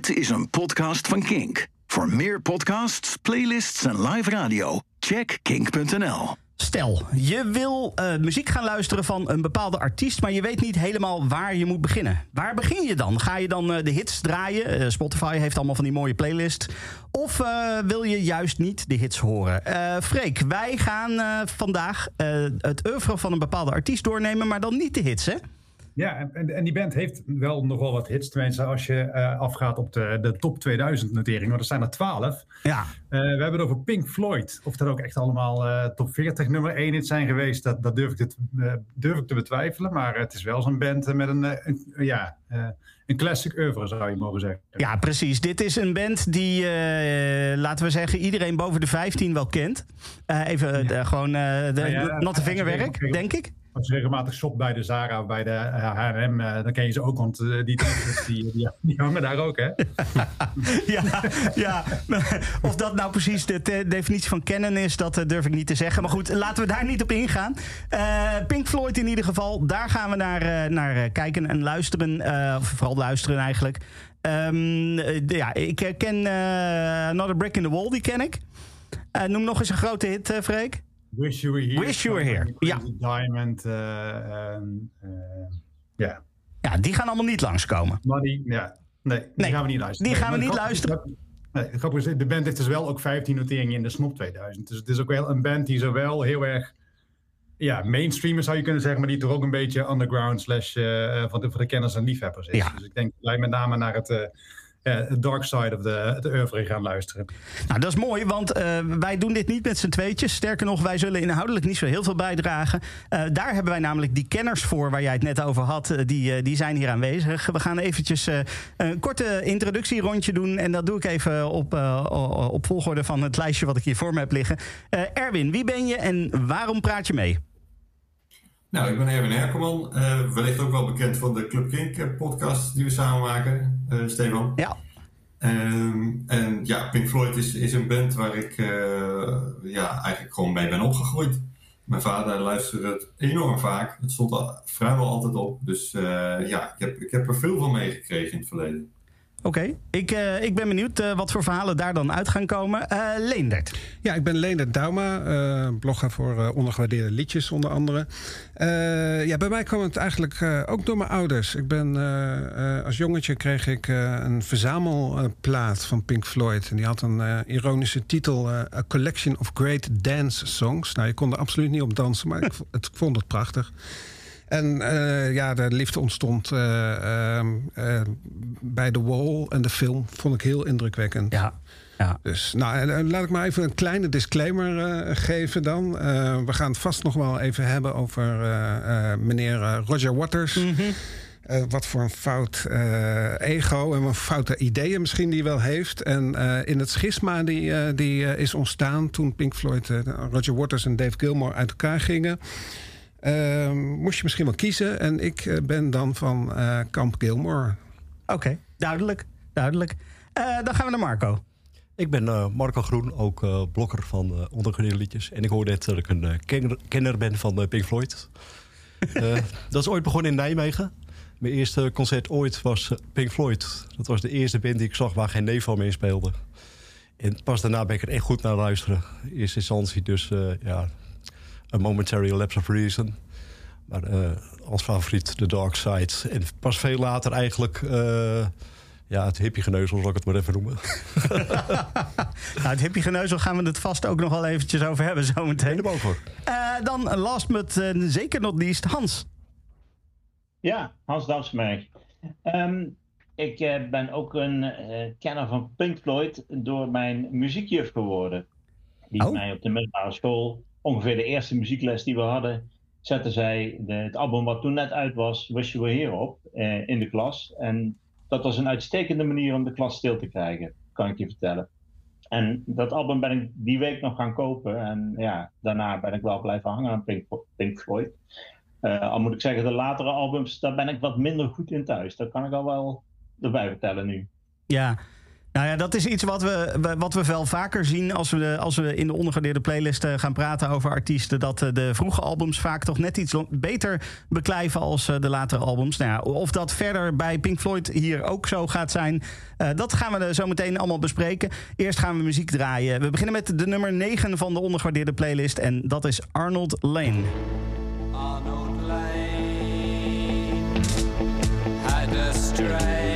Dit is een podcast van Kink. Voor meer podcasts, playlists en live radio, check kink.nl. Stel, je wil uh, muziek gaan luisteren van een bepaalde artiest, maar je weet niet helemaal waar je moet beginnen. Waar begin je dan? Ga je dan uh, de hits draaien? Uh, Spotify heeft allemaal van die mooie playlists. Of wil je juist niet de hits horen? Freek, wij gaan vandaag het oeuvre van een bepaalde artiest doornemen, maar dan niet de hits, hè? Ja, en, en die band heeft wel nogal wat hits. Tenminste, als je uh, afgaat op de, de top 2000 notering. Maar er zijn er 12. Ja. Uh, we hebben het over Pink Floyd. Of dat ook echt allemaal uh, top 40 nummer 1 hits zijn geweest. Dat, dat durf, ik te, durf ik te betwijfelen. Maar het is wel zo'n band met een, een ja, een classic oeuvre, zou je mogen zeggen. Ja, precies. Dit is een band die, laten we zeggen, iedereen boven de 15 wel kent. even ja. gewoon de ja, natte vingerwerk, denk ik als je regelmatig shopt bij de Zara bij de H&M, dan ken je ze ook, want uh, die, die, die, hangen daar ook, hè? ja, ja, of dat nou precies de definitie van kennen is, dat durf ik niet te zeggen. Maar goed, laten we daar niet op ingaan. Pink Floyd in ieder geval, daar gaan we naar, naar kijken en luisteren. of vooral luisteren eigenlijk. Um, ja, ik ken Another Brick in the Wall, die ken ik. noem nog eens een grote hit, Freek. Wish You Were Here. Wish You Were Here, ja. Diamond, uh, ja. Ja, die gaan allemaal niet langskomen. Maar die, ja, nee, die gaan we niet luisteren. Die gaan we niet luisteren. Nee, is, de band heeft dus wel ook 15 noteringen in de Snop 2000. Dus het is ook wel een band die zowel heel erg ja, mainstreamer zou je kunnen zeggen, maar die toch ook een beetje underground slash uh, voor, de, voor de kenners en liefhebbers is. Ja. Dus ik denk wij met name naar het, uh, dark side of the, oeuvre gaan luisteren. Nou, dat is mooi, want uh, wij doen dit niet met z'n tweetjes. Sterker nog, wij zullen inhoudelijk niet zo heel veel bijdragen. Uh, daar hebben wij namelijk die kenners voor waar jij het net over had. die, die zijn hier aanwezig. We gaan eventjes een korte introductierondje doen. En dat doe ik even op, op volgorde van het lijstje wat ik hier voor me heb liggen. Erwin, wie ben je en waarom praat je mee? Nou, ik ben Erwin Herkelman. Uh, wellicht ook wel bekend van de Club Kink podcast die we samen maken, uh, Stefan. Ja. Um, en ja, Pink Floyd is, is een band waar ik uh, ja, eigenlijk gewoon mee ben opgegroeid. Mijn vader luisterde het enorm vaak. Het stond al, vrijwel altijd op. Dus ja, ik heb, ik heb er veel van meegekregen in het verleden. Oké, ik, uh, ik ben benieuwd uh, wat voor verhalen daar dan uit gaan komen. Uh, Leendert. Ja, ik ben Leendert Dauma, blogger voor ondergewaardeerde liedjes onder andere. ja, bij mij kwam het eigenlijk ook door mijn ouders. Ik ben, als jongetje kreeg ik een verzamelplaat van Pink Floyd. En die had een ironische titel, A Collection of Great Dance Songs. Nou, je kon er absoluut niet op dansen, maar het, ik vond het prachtig. En uh, ja, de liefde ontstond uh, uh, bij The Wall en de film. Vond ik heel indrukwekkend. Ja. Ja. Dus nou, laat ik maar even een kleine disclaimer geven dan. we gaan het vast nog wel even hebben over meneer Roger Waters. Mm -hmm. wat voor een fout ego en wat foute ideeën misschien die wel heeft. En in het schisma die, die is ontstaan toen Pink Floyd, Roger Waters en Dave Gilmore uit elkaar gingen. Uh, moest je misschien wel kiezen. En ik uh, ben dan van uh, Kamp Gilmore. Oké, okay, duidelijk. duidelijk. Uh, dan gaan we naar Marco. Ik ben Marco Groen, ook blogger van uh, ondergedeelde liedjes. En ik hoor net dat ik een kenner, kenner ben van Pink Floyd. dat is ooit begonnen in Nijmegen. Mijn eerste concert ooit was Pink Floyd. Dat was de eerste band die ik zag waar geen neef van mee speelde. En pas daarna ben ik er echt goed naar luisteren. In eerste instantie dus, ja, A Momentary Lapse of Reason. Maar uh, als favoriet The Dark Side. En pas veel later eigenlijk... Uh, ja, het hippiegeneuzel zal ik het maar even noemen. nou, het hippiegeneuzel gaan we het vast ook nog wel eventjes over hebben zometeen. Helemaal voor. Uh, dan last but uh, zeker not least, Hans. Ja, Hans Damsmerg. Um, ik uh, ben ook een kenner van Pink Floyd door mijn muziekjuf geworden. Die oh. mij op de middelbare school ongeveer de eerste muziekles die we hadden, zetten zij de, het album wat toen net uit was, Was You Were Here op eh, in de klas. En dat was een uitstekende manier om de klas stil te krijgen, kan ik je vertellen. En dat album ben ik die week nog gaan kopen. En ja, daarna ben ik wel blijven hangen aan Pink, Floyd. Uh, al moet ik zeggen, de latere albums, daar ben ik wat minder goed in thuis. Dat kan ik al wel erbij vertellen nu. Ja, Nou ja, dat is iets wat we, wat we wel vaker zien als we, als we in de ondergewaardeerde playlist eh, gaan praten over artiesten. Dat eh, de vroege albums vaak toch net iets beter beklijven als eh, de latere albums. Nou ja, of dat verder bij Pink Floyd hier ook zo gaat zijn, dat gaan we zo meteen allemaal bespreken. Eerst gaan we muziek draaien. We beginnen met de nummer 9 van de ondergewaardeerde playlist en dat is Arnold Lane. Arnold Lane had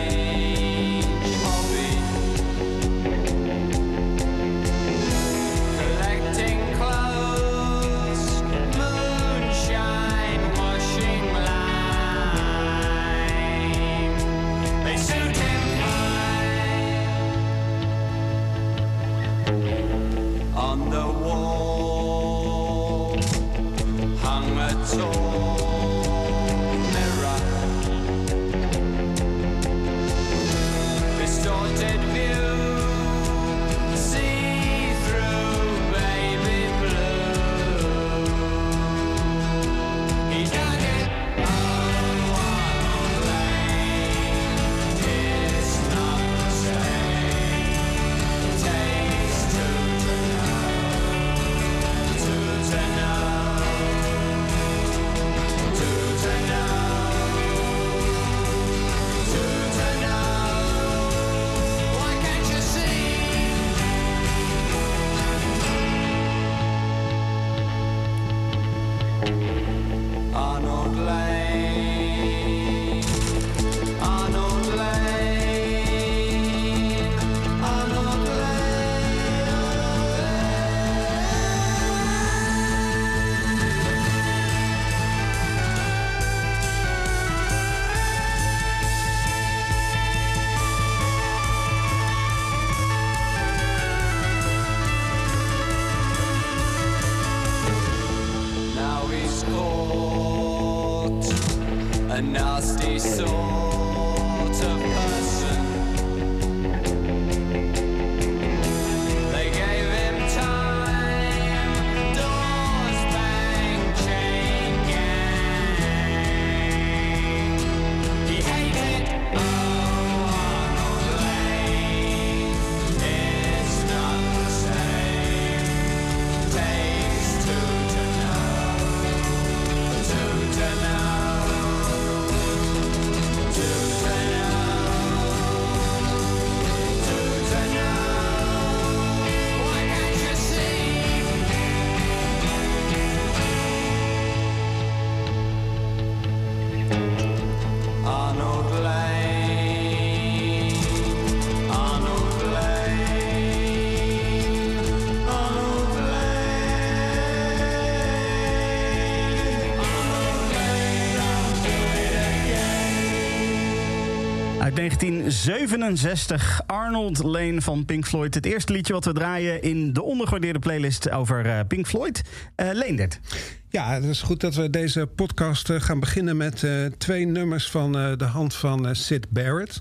1967, Arnold Lane van Pink Floyd. Het eerste liedje wat we draaien in de ondergewaardeerde playlist over uh, Pink Floyd. Uh, Leendert. Ja, het is goed dat we deze podcast uh, gaan beginnen met twee nummers van de hand van Sid Barrett.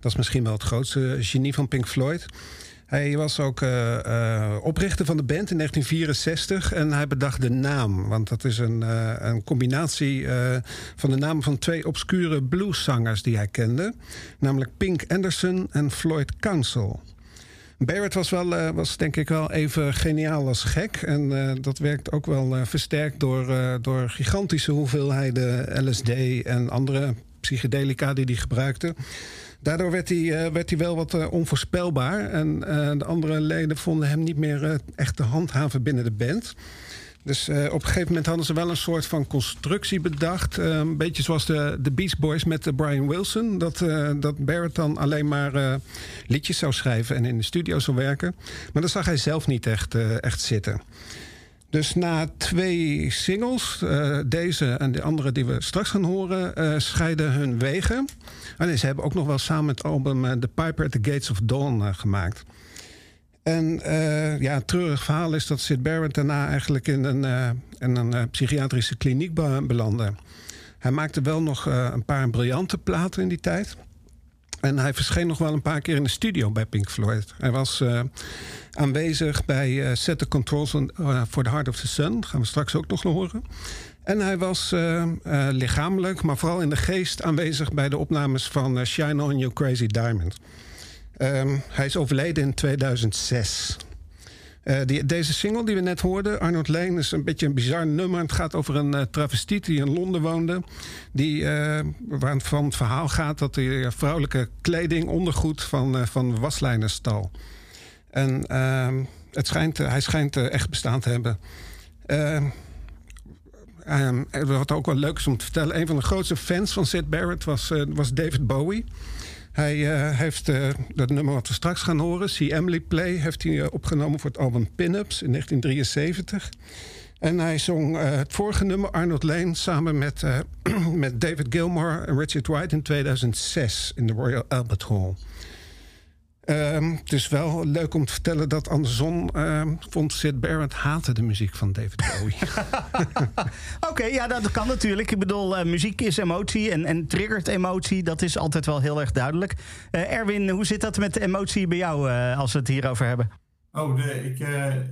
Dat is misschien wel het grootste genie van Pink Floyd. Hij was ook uh, uh, oprichter van de band in 1964 en hij bedacht de naam. Want dat is een, uh, een combinatie van de naam van twee obscure blueszangers die hij kende. Namelijk Pink Anderson en Floyd Council. Barrett was, wel, was denk ik wel even geniaal als gek. En dat werkt ook wel versterkt door, door gigantische hoeveelheden LSD en andere psychedelica die hij gebruikte. Daardoor werd hij, uh, werd hij wel wat uh, onvoorspelbaar. En uh, de andere leden vonden hem niet meer echt te handhaven binnen de band. Dus op een gegeven moment hadden ze wel een soort van constructie bedacht. een beetje zoals de, de Beach Boys met Brian Wilson. Dat, dat Barrett dan alleen maar liedjes zou schrijven en in de studio zou werken. Maar dat zag hij zelf niet echt, echt zitten. Dus na twee singles, uh, deze en de andere die we straks gaan horen, uh, scheiden hun wegen. En ze hebben ook nog wel samen het album uh, The Piper at the Gates of Dawn gemaakt. En ja, het treurig verhaal is dat Sid Barrett daarna eigenlijk in een, in een psychiatrische kliniek belandde. Hij maakte wel nog een paar briljante platen in die tijd. En hij verscheen nog wel een paar keer in de studio bij Pink Floyd. Hij was uh, aanwezig bij uh, Set the Controls on, uh, for the Heart of the Sun. Dat gaan we straks ook nog horen. En hij was lichamelijk, maar vooral in de geest aanwezig bij de opnames van Shine On You Crazy Diamond. Ehm, hij is overleden in 2006. Uh, die, deze single die we net hoorden, Arnold Lane, is een beetje een bizar nummer. Het gaat over een uh, travestiet die in Londen woonde. Die, uh, waarvan het verhaal gaat dat hij vrouwelijke kleding, ondergoed van, van waslijnen stal. En ehm, het schijnt, hij schijnt echt bestaan te hebben. Um, wat ook wel leuk is om te vertellen, een van de grootste fans van Sid Barrett was, was David Bowie. Hij uh, heeft uh, dat nummer wat we straks gaan horen, See Emily Play, heeft hij uh, opgenomen voor het album Pin-Ups in 1973. En hij zong het vorige nummer, Arnold Lane, samen met, met David Gilmour en Richard White in 2006 in de Royal Albert Hall. Um, het is wel leuk om te vertellen dat andersom um, vond Sid Barrett haatte de muziek van David Bowie. Oké, okay, ja, dat kan natuurlijk. Ik bedoel, uh, muziek is emotie en, en triggert emotie. Dat is altijd wel heel erg duidelijk. Uh, Erwin, hoe zit dat met de emotie bij jou uh, als we het hierover hebben? Oh, de, ik,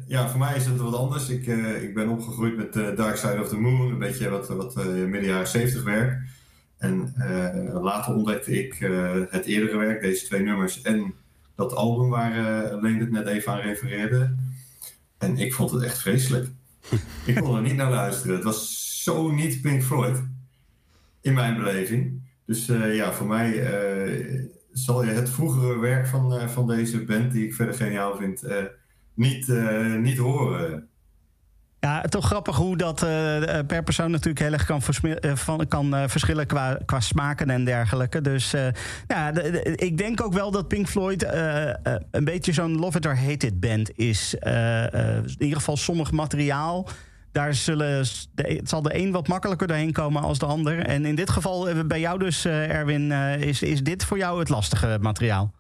ja, voor mij is het wat anders. Ik, ik ben opgegroeid met Dark Side of the Moon, een beetje wat, wat midden jaren 70 werk. En later ontdekte ik het eerdere werk, deze twee nummers en dat album waar uh, Leen het net even aan refereerde. En ik vond het echt vreselijk. ik kon er niet naar luisteren. Het was zo niet Pink Floyd. In mijn beleving. Dus uh, ja, voor mij uh, zal je het vroegere werk van, van deze band, die ik verder geniaal vind, niet, niet horen. Ja, toch grappig hoe dat uh, per persoon natuurlijk heel erg kan, uh, van, kan verschillen qua, qua smaken en dergelijke. Dus ja, de, de, ik denk ook wel dat Pink Floyd een beetje zo'n love it or hate it band is. in ieder geval sommig materiaal. Daar zullen, zal de een wat makkelijker doorheen komen als de ander. En in dit geval bij jou dus, Erwin, is, is dit voor jou het lastige materiaal?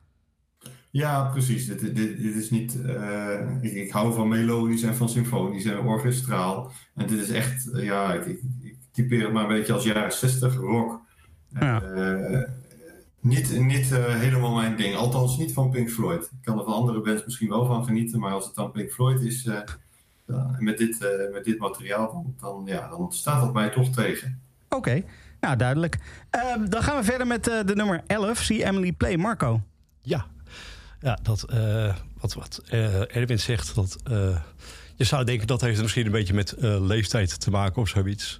Ja, precies. Dit, dit, dit is niet. Uh, ik, ik, hou van melodisch en van symfonisch en orkestraal. En dit is echt. Uh, ja, ik, ik, ik, typeer het maar een beetje als jaren 60 rock. Ja. Uh, niet niet helemaal mijn ding. Althans, niet van Pink Floyd. Ik kan er van andere bands misschien wel van genieten. Maar als het dan Pink Floyd is. met, dit, met dit materiaal. Dan, dan, ja, dan staat dat mij toch tegen. Oké, okay. nou duidelijk. Ehm, dan gaan we verder met de nummer 11. See Emily Play. Marco. Ja, ja, dat, uh, wat, wat uh, Erwin zegt, dat, uh, je zou denken dat heeft misschien een beetje met leeftijd te maken of zoiets.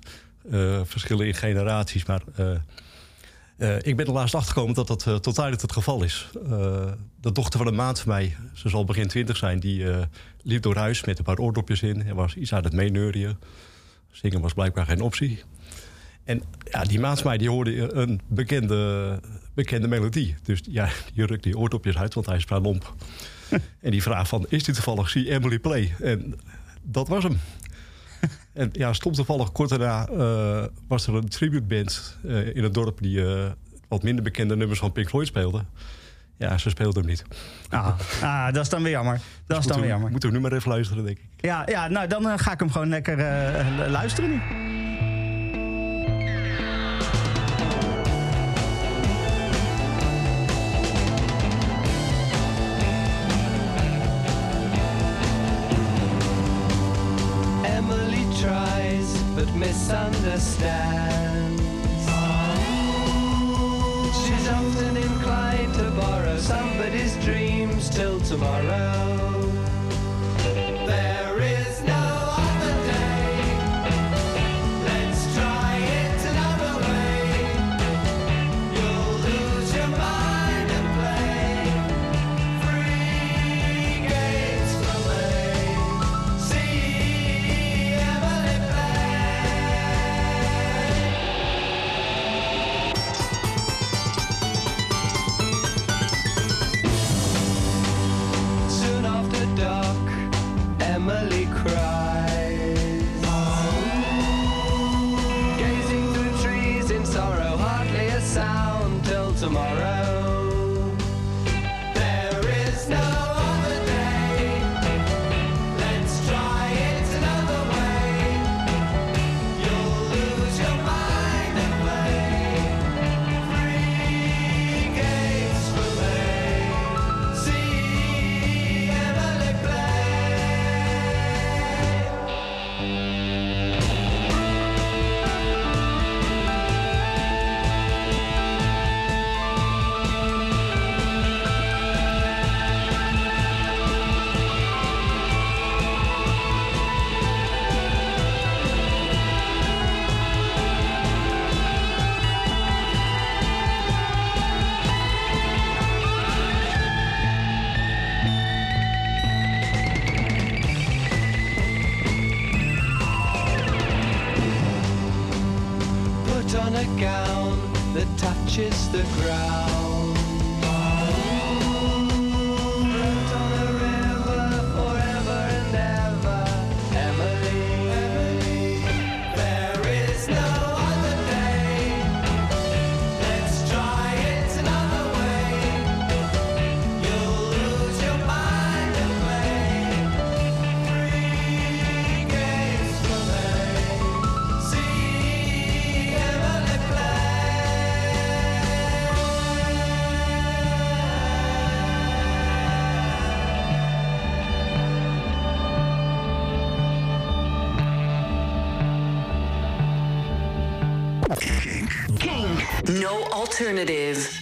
verschillen in generaties, maar ik ben er laatst achtergekomen dat dat totaal niet het geval is. de dochter van een maand van mij, ze zal begin twintig zijn, die liep door huis met een paar oordopjes in en was iets aan het meeneurien. Zingen was blijkbaar geen optie. En ja, die maat mij die hoorde een bekende, bekende melodie. Dus ja, die rukt die oordopjes uit, want hij is vrij lomp. en die vraagt van, is dit toevallig See Emily Play? En dat was hem. en ja, stond toevallig kort daarna uh, was er een tributeband uh, in het dorp... die uh, wat minder bekende nummers van Pink Floyd speelde. Ja, ze speelde hem niet. Ah, ah dat is dan weer jammer. Dat dus is dan weer jammer. Moeten we nu maar even luisteren, denk ik. Ja, ja nou dan ga ik hem gewoon lekker luisteren nu. Tomorrow. Alternative.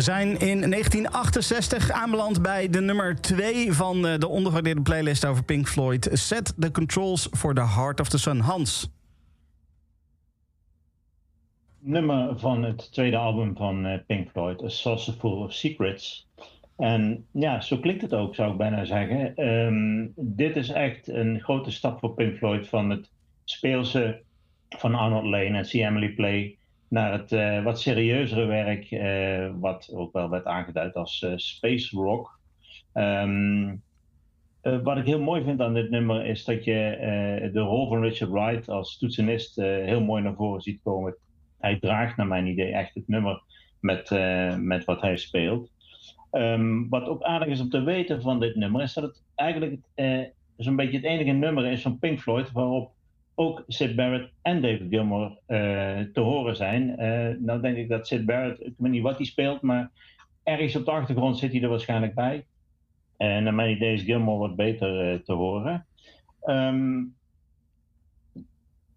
We zijn in 1968 aanbeland bij de nummer 2 van eh, de ondergewaardeerde playlist over Pink Floyd. Set the Controls for the Heart of the Sun. Hans. nummer van het tweede album van eh, Pink Floyd, A Saucer Full of Secrets. En ja, zo klinkt het ook, zou ik bijna zeggen. Ehm, dit is echt een grote stap voor Pink Floyd van het speelse van Arnold Lane en See Emily Play naar het eh, wat serieuzere werk, eh, wat ook wel werd aangeduid als eh, space rock. Ehm, eh, wat ik heel mooi vind aan dit nummer is dat je de rol van Richard Wright als toetsenist heel mooi naar voren ziet komen. Hij draagt naar mijn idee echt het nummer met, met wat hij speelt. Ehm, wat ook aardig is om te weten van dit nummer is dat het eigenlijk zo'n beetje het enige nummer is van Pink Floyd waarop ook Sid Barrett en David Gilmour eh, te horen zijn. Eh, nou denk ik dat Sid Barrett, ik weet niet wat hij speelt, maar ergens op de achtergrond zit hij er waarschijnlijk bij. En naar mijn idee is Gilmour wat beter eh, te horen. Ehm,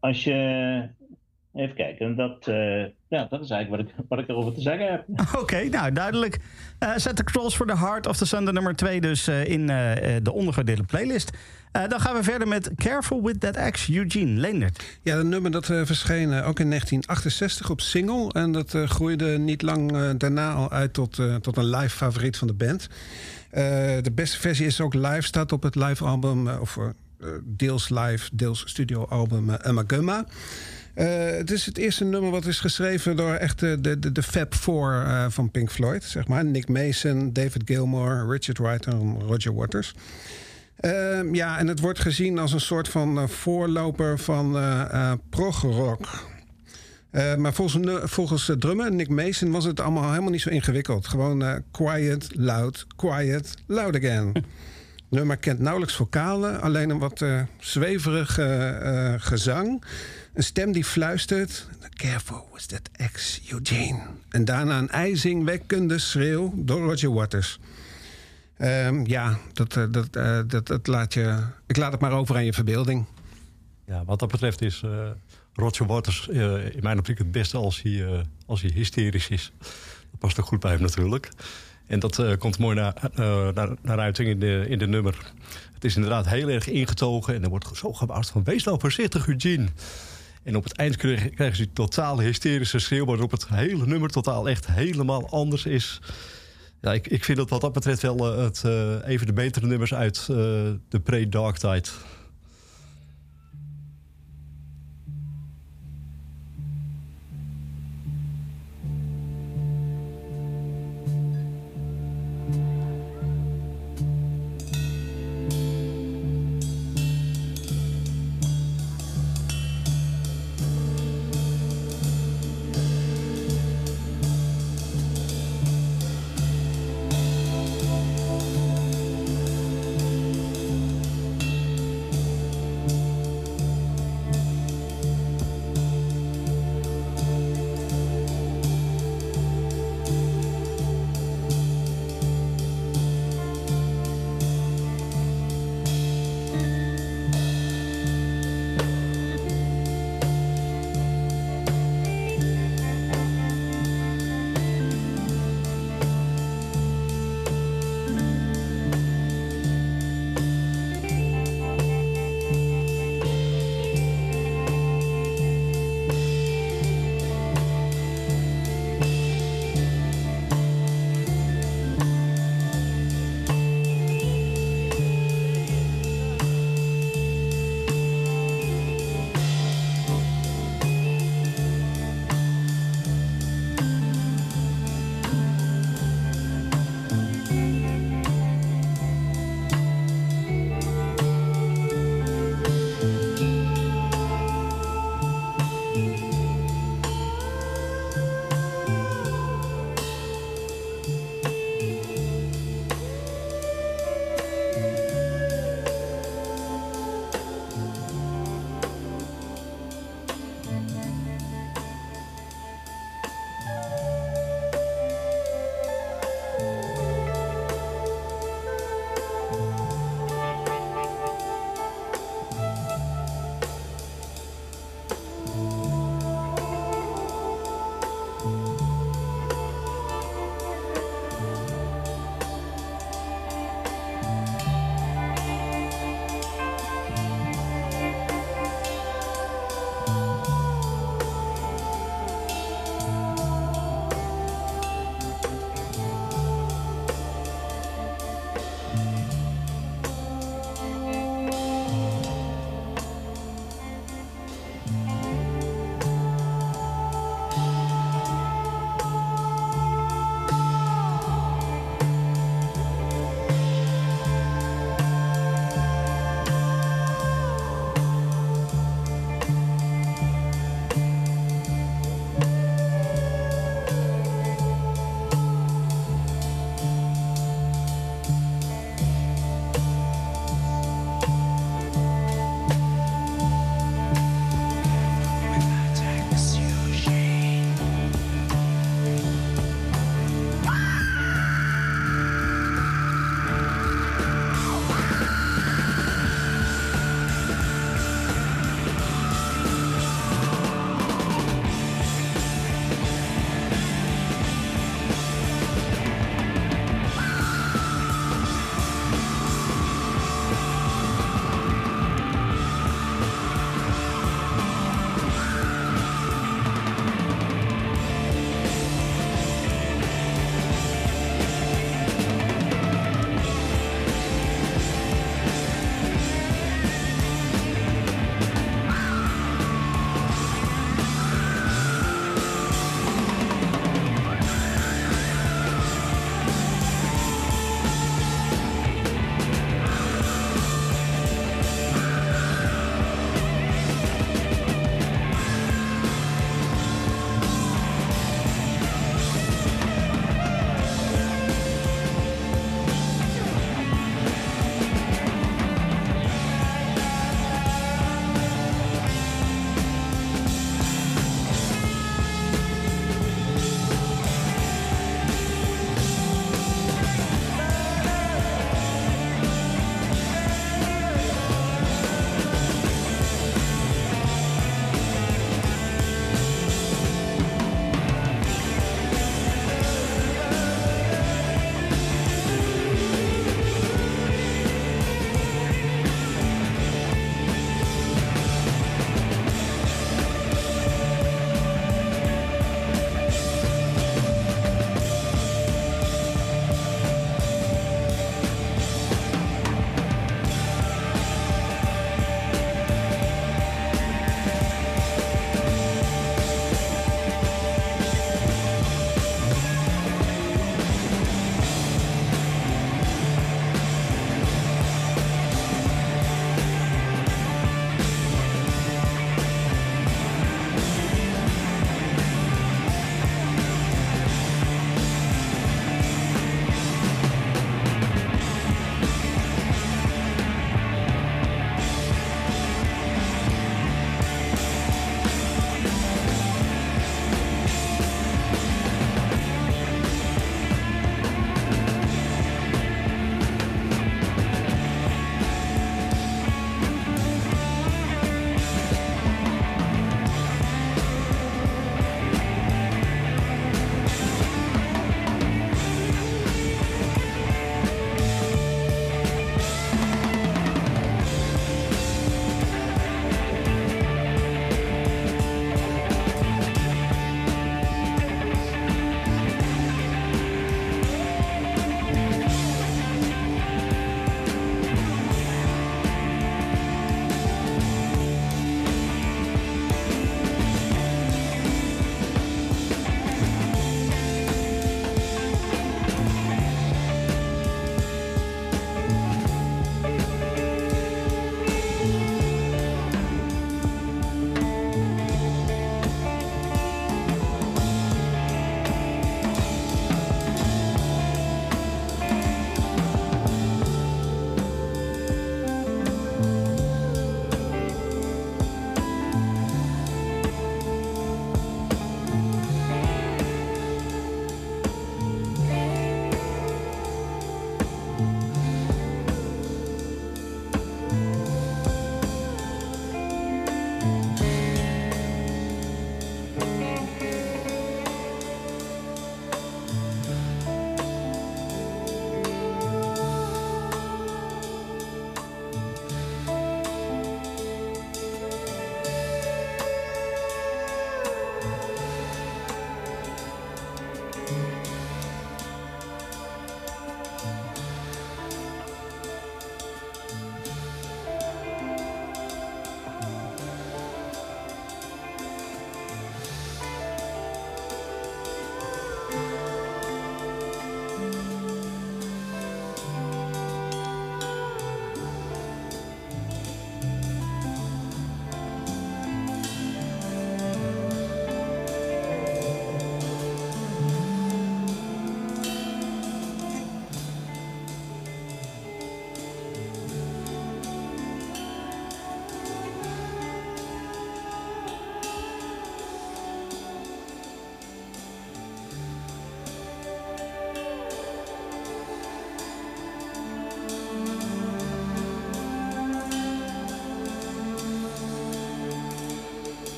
als je. Even kijken, dat, eh, ja, dat is eigenlijk wat ik, wat ik erover te zeggen heb. Oké, nou duidelijk. Eh Set the Controls for the Heart of the Sun, de nummer 2 dus eh, in de ondergewaardeerde playlist. Eh, dan gaan we verder met Careful With That Axe, Eugene Leendert. Ja, dat nummer dat eh, verscheen ook in 1968 op single. En dat eh, groeide niet lang daarna al uit tot, eh, tot een live favoriet van de band. Eh, de beste versie is ook live, staat op het live album, of eh, deels live, deels studio album uh, Amaguma. Eh, het is het eerste nummer wat is geschreven door echt de, de, de, Fab Four eh, van Pink Floyd. Zeg maar. Nick Mason, David Gilmour, Richard Wright en Roger Waters. Ehm, ja, en het wordt gezien als een soort van eh, voorloper van eh, prog-rock. Maar volgens, volgens de drummer Nick Mason was het allemaal helemaal niet zo ingewikkeld. Gewoon quiet, loud, quiet, loud again. nummer kent nauwelijks vocalen, alleen een wat zweverig gezang. Een stem die fluistert. Careful with that ex, Eugene. En daarna een ijzingwekkende schreeuw door Roger Waters. Ehm, ja, dat, eh, dat, eh, dat, dat laat je. Ik laat het maar over aan je verbeelding. Ja, wat dat betreft is eh, Roger Waters eh, in mijn optiek het beste als hij, als hij hysterisch is. Dat past ook goed bij hem natuurlijk. En dat komt mooi naar, naar, naar uiting in de, in de nummer. Het is inderdaad heel erg ingetogen en er wordt zo gebouwd van... wees nou voorzichtig, Eugene. En op het eind krijgen ze totale hysterische schreeuw... waarop het hele nummer totaal echt helemaal anders is. Ja, ik, ik vind dat wat dat betreft wel eh, het, eh, even de betere nummers uit eh, de pre-Dark Tide.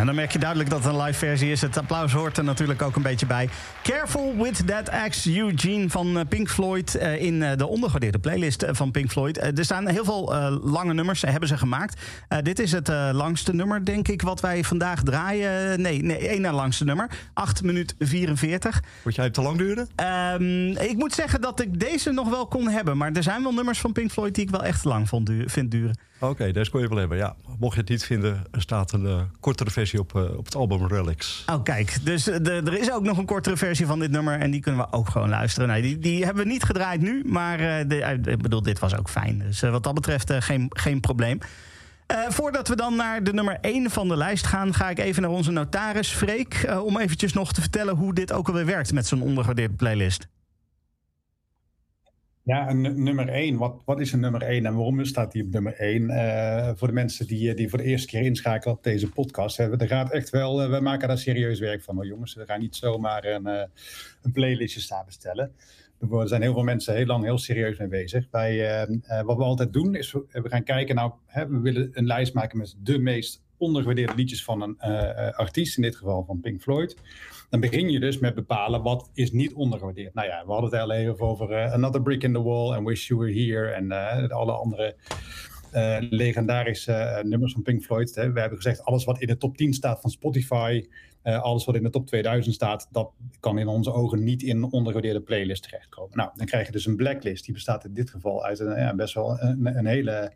En dan merk je duidelijk dat het een live versie is. Het applaus hoort er natuurlijk ook een beetje bij. Careful with that axe, Eugene van eh, Pink Floyd. eh, in eh, de ondergewaardeerde playlist eh, van Pink Floyd. Eh, er staan heel veel eh, lange nummers, hebben ze gemaakt. Eh, dit is het eh, langste nummer, denk ik, wat wij vandaag draaien. Nee, nee één na langste nummer. 8 minuut 44. Moet jij het te lang duren? Ehm, ik moet zeggen dat ik deze nog wel kon hebben. Maar er zijn wel nummers van Pink Floyd die ik wel echt lang vond vind duren. Oké, deze kon je wel hebben. Ja, mocht je het niet vinden, er staat een eh, kortere versie op, eh, op het album Relics. Oh, kijk. Dus eh, de- er is ook nog een kortere versie van dit nummer. En die kunnen we ook gewoon luisteren. Nee, die, die hebben we niet gedraaid nu. Maar de, ik bedoel, dit was ook fijn. Dus wat dat betreft geen, geen probleem. Voordat we dan naar de nummer 1 van de lijst gaan, ga ik even naar onze notaris Freek. om eventjes nog te vertellen hoe dit ook alweer werkt met zo'n ondergewaardeerde playlist. Ja, nu- nummer 1. Wat, wat is een nummer 1 en waarom staat die op nummer 1? Eh, voor de mensen die, die voor de eerste keer inschakelen op deze podcast. Hè, er gaat echt wel, eh, we maken daar serieus werk van. jongens, we gaan niet zomaar een, eh, een playlistje samenstellen. Er zijn heel veel mensen heel lang heel serieus mee bezig. Wij, eh, eh, wat we altijd doen is, we, gaan kijken, nou, hè, we willen een lijst maken met de meest ondergewaardeerde liedjes van een eh, eh, artiest, in dit geval van Pink Floyd. Dan begin je dus met bepalen wat is niet ondergewaardeerd. Nou ja, we hadden het al even over eh, Another Brick in the Wall en Wish You Were Here en eh, alle andere eh, legendarische nummers van Pink Floyd. Hè. We hebben gezegd, alles wat in de top 10 staat van Spotify, alles wat in de top 2000 staat, dat kan in onze ogen niet in een ondergewaardeerde playlist terechtkomen. Nou, dan krijg je dus een blacklist. Die bestaat in dit geval uit een, ja, best wel een, een hele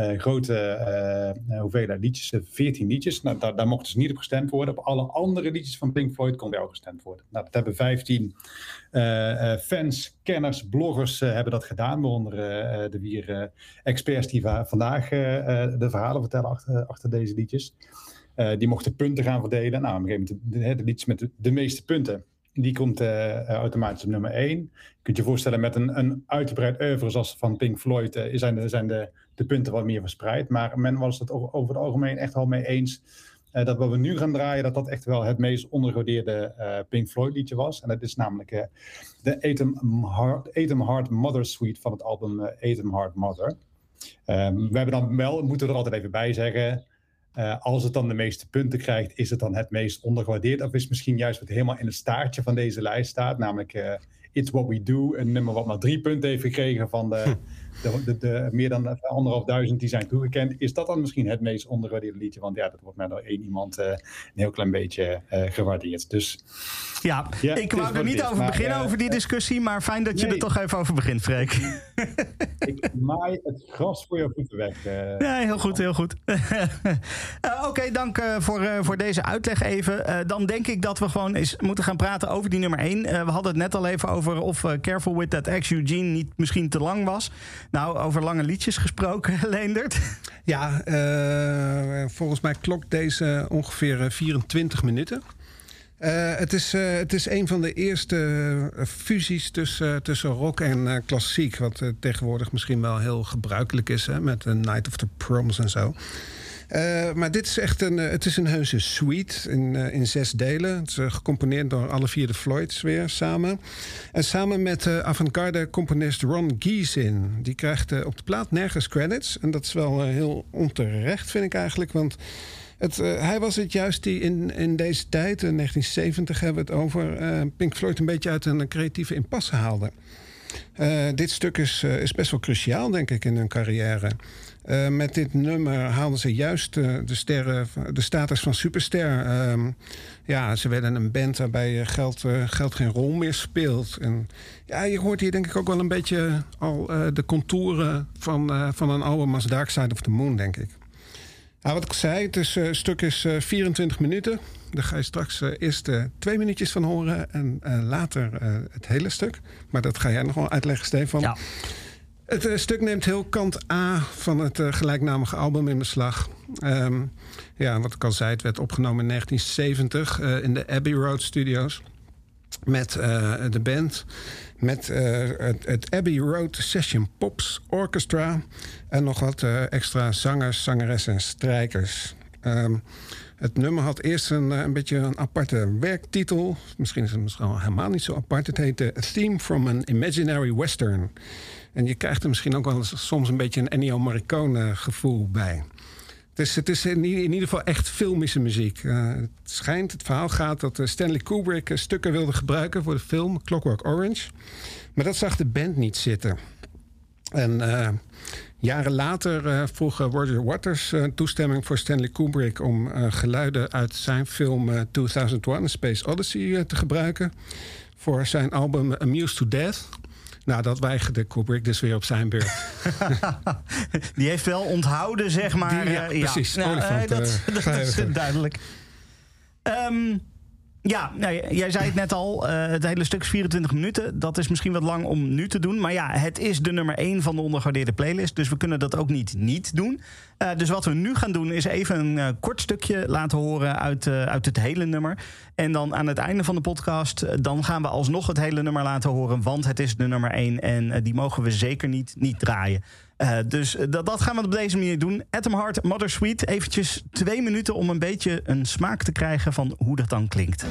eh, grote eh, hoeveelheid liedjes, eh, 14 liedjes. Nou, daar, daar mocht dus niet op gestemd worden. Op alle andere liedjes van Pink Floyd kon wel gestemd worden. Nou, dat hebben 15 eh, eh, fans, kenners, bloggers hebben dat gedaan. Waaronder de vier experts die va- vandaag de verhalen vertellen achter, achter deze liedjes. Die mochten punten gaan verdelen. Nou, op een gegeven moment de, liedjes met de, meeste punten. Die komt automatisch op nummer 1. Je kunt je voorstellen met een, een uitgebreid oeuvre zoals van Pink Floyd zijn, zijn de, de punten wat meer verspreid. Maar men was het over, het algemeen echt wel mee eens eh, dat wat we nu gaan draaien, dat dat echt wel het meest ondergewaardeerde eh, Pink Floyd liedje was. En dat is namelijk eh, de Atom Heart, Mother Suite van het album Atom Heart Mother. Ehm, we hebben dan wel, moeten we er altijd even bij zeggen, als het dan de meeste punten krijgt, is het dan het meest ondergewaardeerd? Of is misschien juist wat helemaal in het staartje van deze lijst staat, namelijk It's What We Do, een nummer wat maar drie punten heeft gekregen van de, de, de, de meer dan anderhalf duizend die zijn toegekend. Is dat dan misschien het meest ondergewaardeerde liedje? Want ja, dat wordt maar door één iemand eh, een heel klein beetje eh, gewaardeerd. Dus Ja, Ja, ik wou er niet is, over maar, beginnen, eh, over die discussie. Maar fijn dat je er toch even over begint, Freek. ik maai het gras voor je voeten weg. Ja, heel goed, heel goed. Oké, dank voor, voor deze uitleg even. Dan denk ik dat we gewoon eens moeten gaan praten over die nummer 1. we hadden het net al even over of Careful With That Ex Eugene niet misschien te lang was. Nou, over lange liedjes gesproken, Leendert. Ja, eh, volgens mij klokt deze ongeveer eh, 24 minuten. Eh, het, is, eh, het is een van de eerste eh, fusies tussen, tussen rock en eh, klassiek. Wat eh, tegenwoordig misschien wel heel gebruikelijk is hè, met Night of the Proms en zo. Eh, maar dit is echt een, eh, het is een heuse suite in, eh, in zes delen. Het is gecomponeerd door alle vier de Floyds weer samen. En samen met de avant-garde componist Ron Giesin. Die krijgt op de plaat nergens credits. En dat is wel heel onterecht, vind ik eigenlijk. Want het, hij was het juist die in, in deze tijd, in 1970 hebben we het over... Pink Floyd een beetje uit een creatieve impasse haalde. Eh, dit stuk is, eh, is best wel cruciaal, denk ik, in hun carrière. Eh, met dit nummer haalden ze juist de, sterren, de status van superster. Ehm, ja, ze werden een band waarbij geld, geld geen rol meer speelt. En ja, je hoort hier denk ik ook wel een beetje al de contouren van, van een album als Dark Side of the Moon, denk ik. Ja, wat ik zei, het is, eh, stuk is eh, 24 minuten. Daar ga je straks eh, eerst eh, twee minuutjes van horen en eh, later eh, het hele stuk. Maar dat ga jij nog wel uitleggen, Stefan. Ja. Het eh, stuk neemt heel kant A van het eh, gelijknamige album in beslag. Ehm, ja, wat ik al zei, het werd opgenomen in 1970 eh, in de Abbey Road Studios. Met eh, de band, met eh, het, Abbey Road Session Pops Orchestra... en nog wat eh, extra zangers, zangeressen en strijkers. Ehm, het nummer had eerst een, een beetje een aparte werktitel. Misschien is het misschien helemaal niet zo apart. Het heette A Theme from an Imaginary Western. En je krijgt er misschien ook wel soms een beetje een Ennio Morricone gevoel bij. Het Het is, in, in ieder geval echt filmische muziek. Eh, het schijnt, het verhaal gaat dat eh, Stanley Kubrick eh, stukken wilde gebruiken voor de film Clockwork Orange. Maar dat zag de band niet zitten. En jaren later vroeg Roger Waters toestemming voor Stanley Kubrick om geluiden uit zijn film eh, 2001: A Space Odyssey te gebruiken voor zijn album Amused to Death. Nou, dat weigerde Kubrick dus weer op zijn beurt. Die heeft wel onthouden, zeg maar. Die- ja, eh, precies. Nou, eh, dat, eh, dat is duidelijk. Ehm, ja, nou, jij zei het net al. eh, het hele stuk is 24 minuten. Dat is misschien wat lang om nu te doen. Maar ja, het is de nummer 1 van de ondergewaardeerde playlist. Dus we kunnen dat ook niet niet doen. Eh, dus wat we nu gaan doen is even een eh, kort stukje laten horen uit, uit het hele nummer. En dan aan het einde van de podcast, dan gaan we alsnog het hele nummer laten horen. Want het is de nummer 1 en die mogen we zeker niet, niet draaien. Eh, dus eh, dat, dat gaan we op deze manier doen. Atom Heart, Mother Sweet. Eventjes twee minuten om een beetje een smaak te krijgen van hoe dat dan klinkt.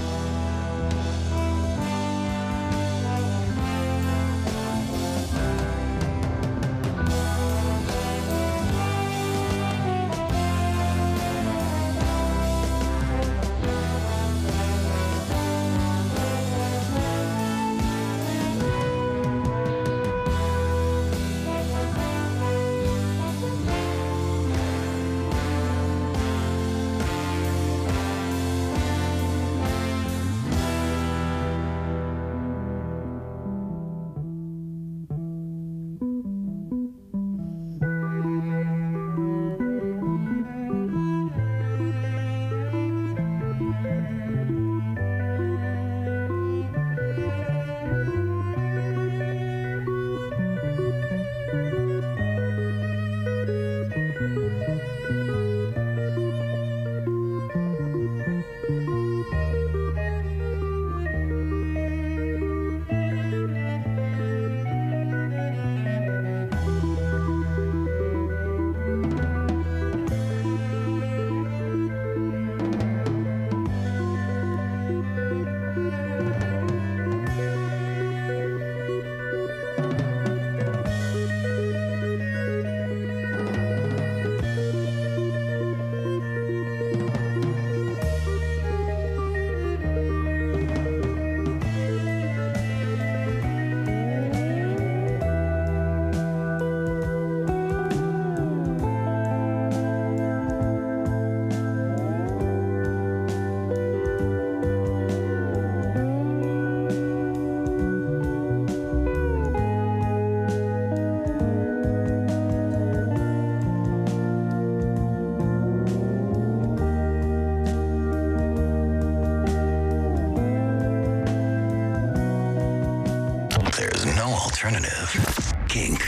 Alternative. Kink,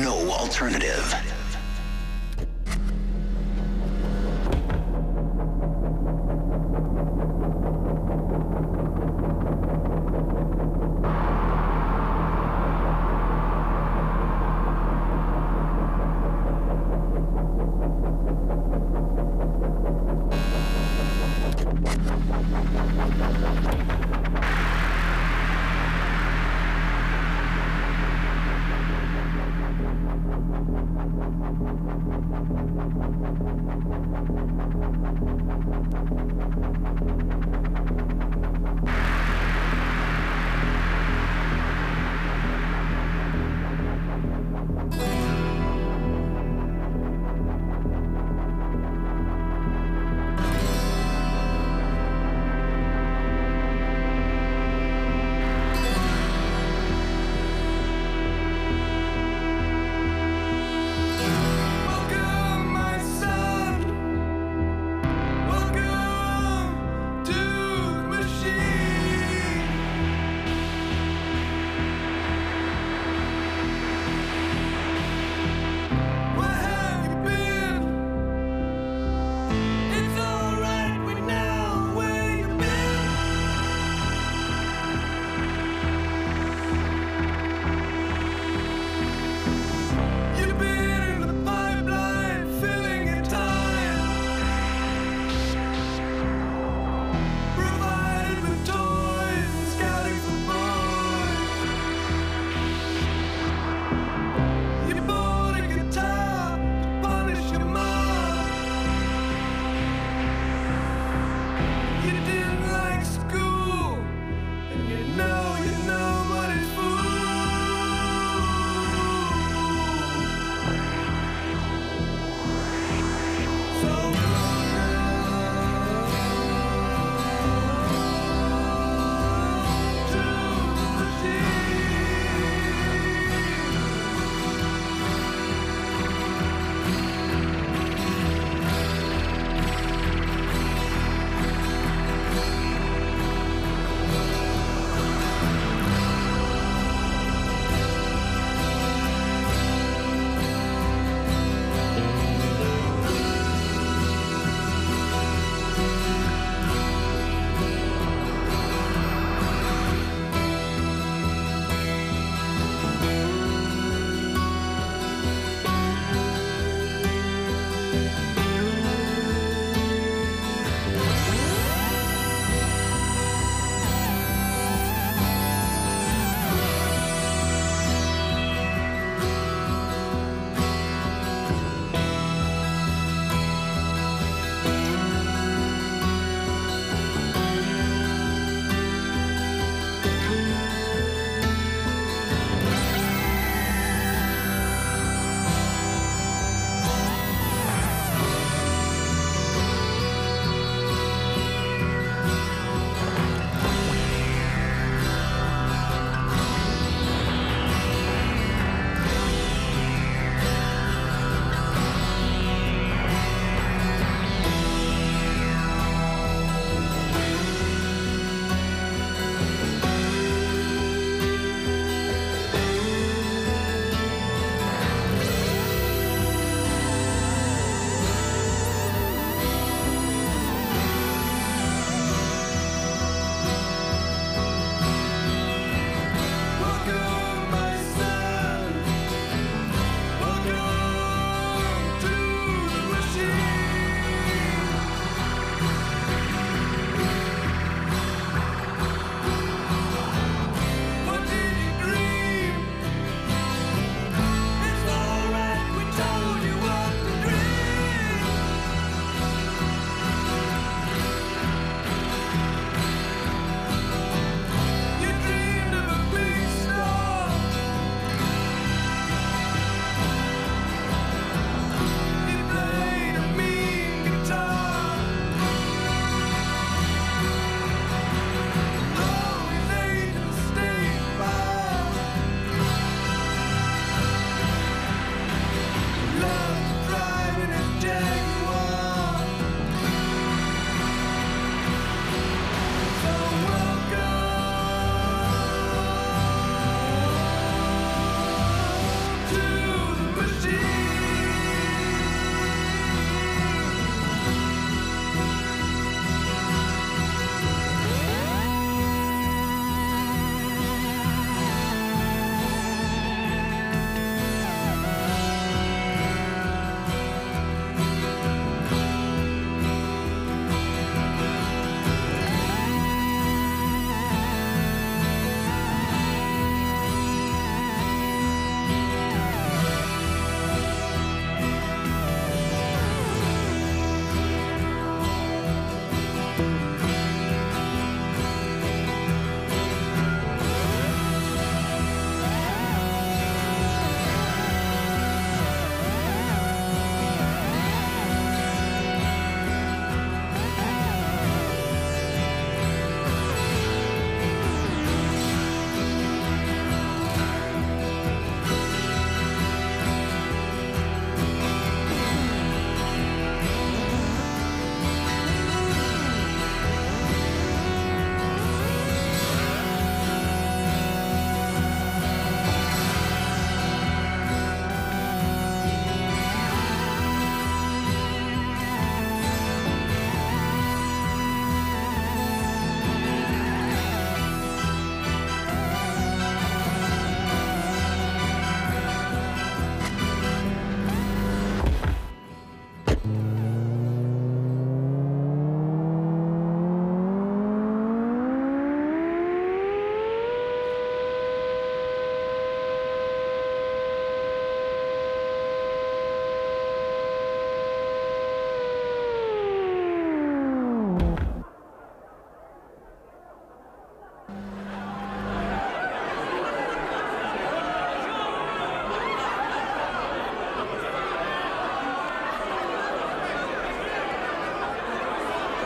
no alternative.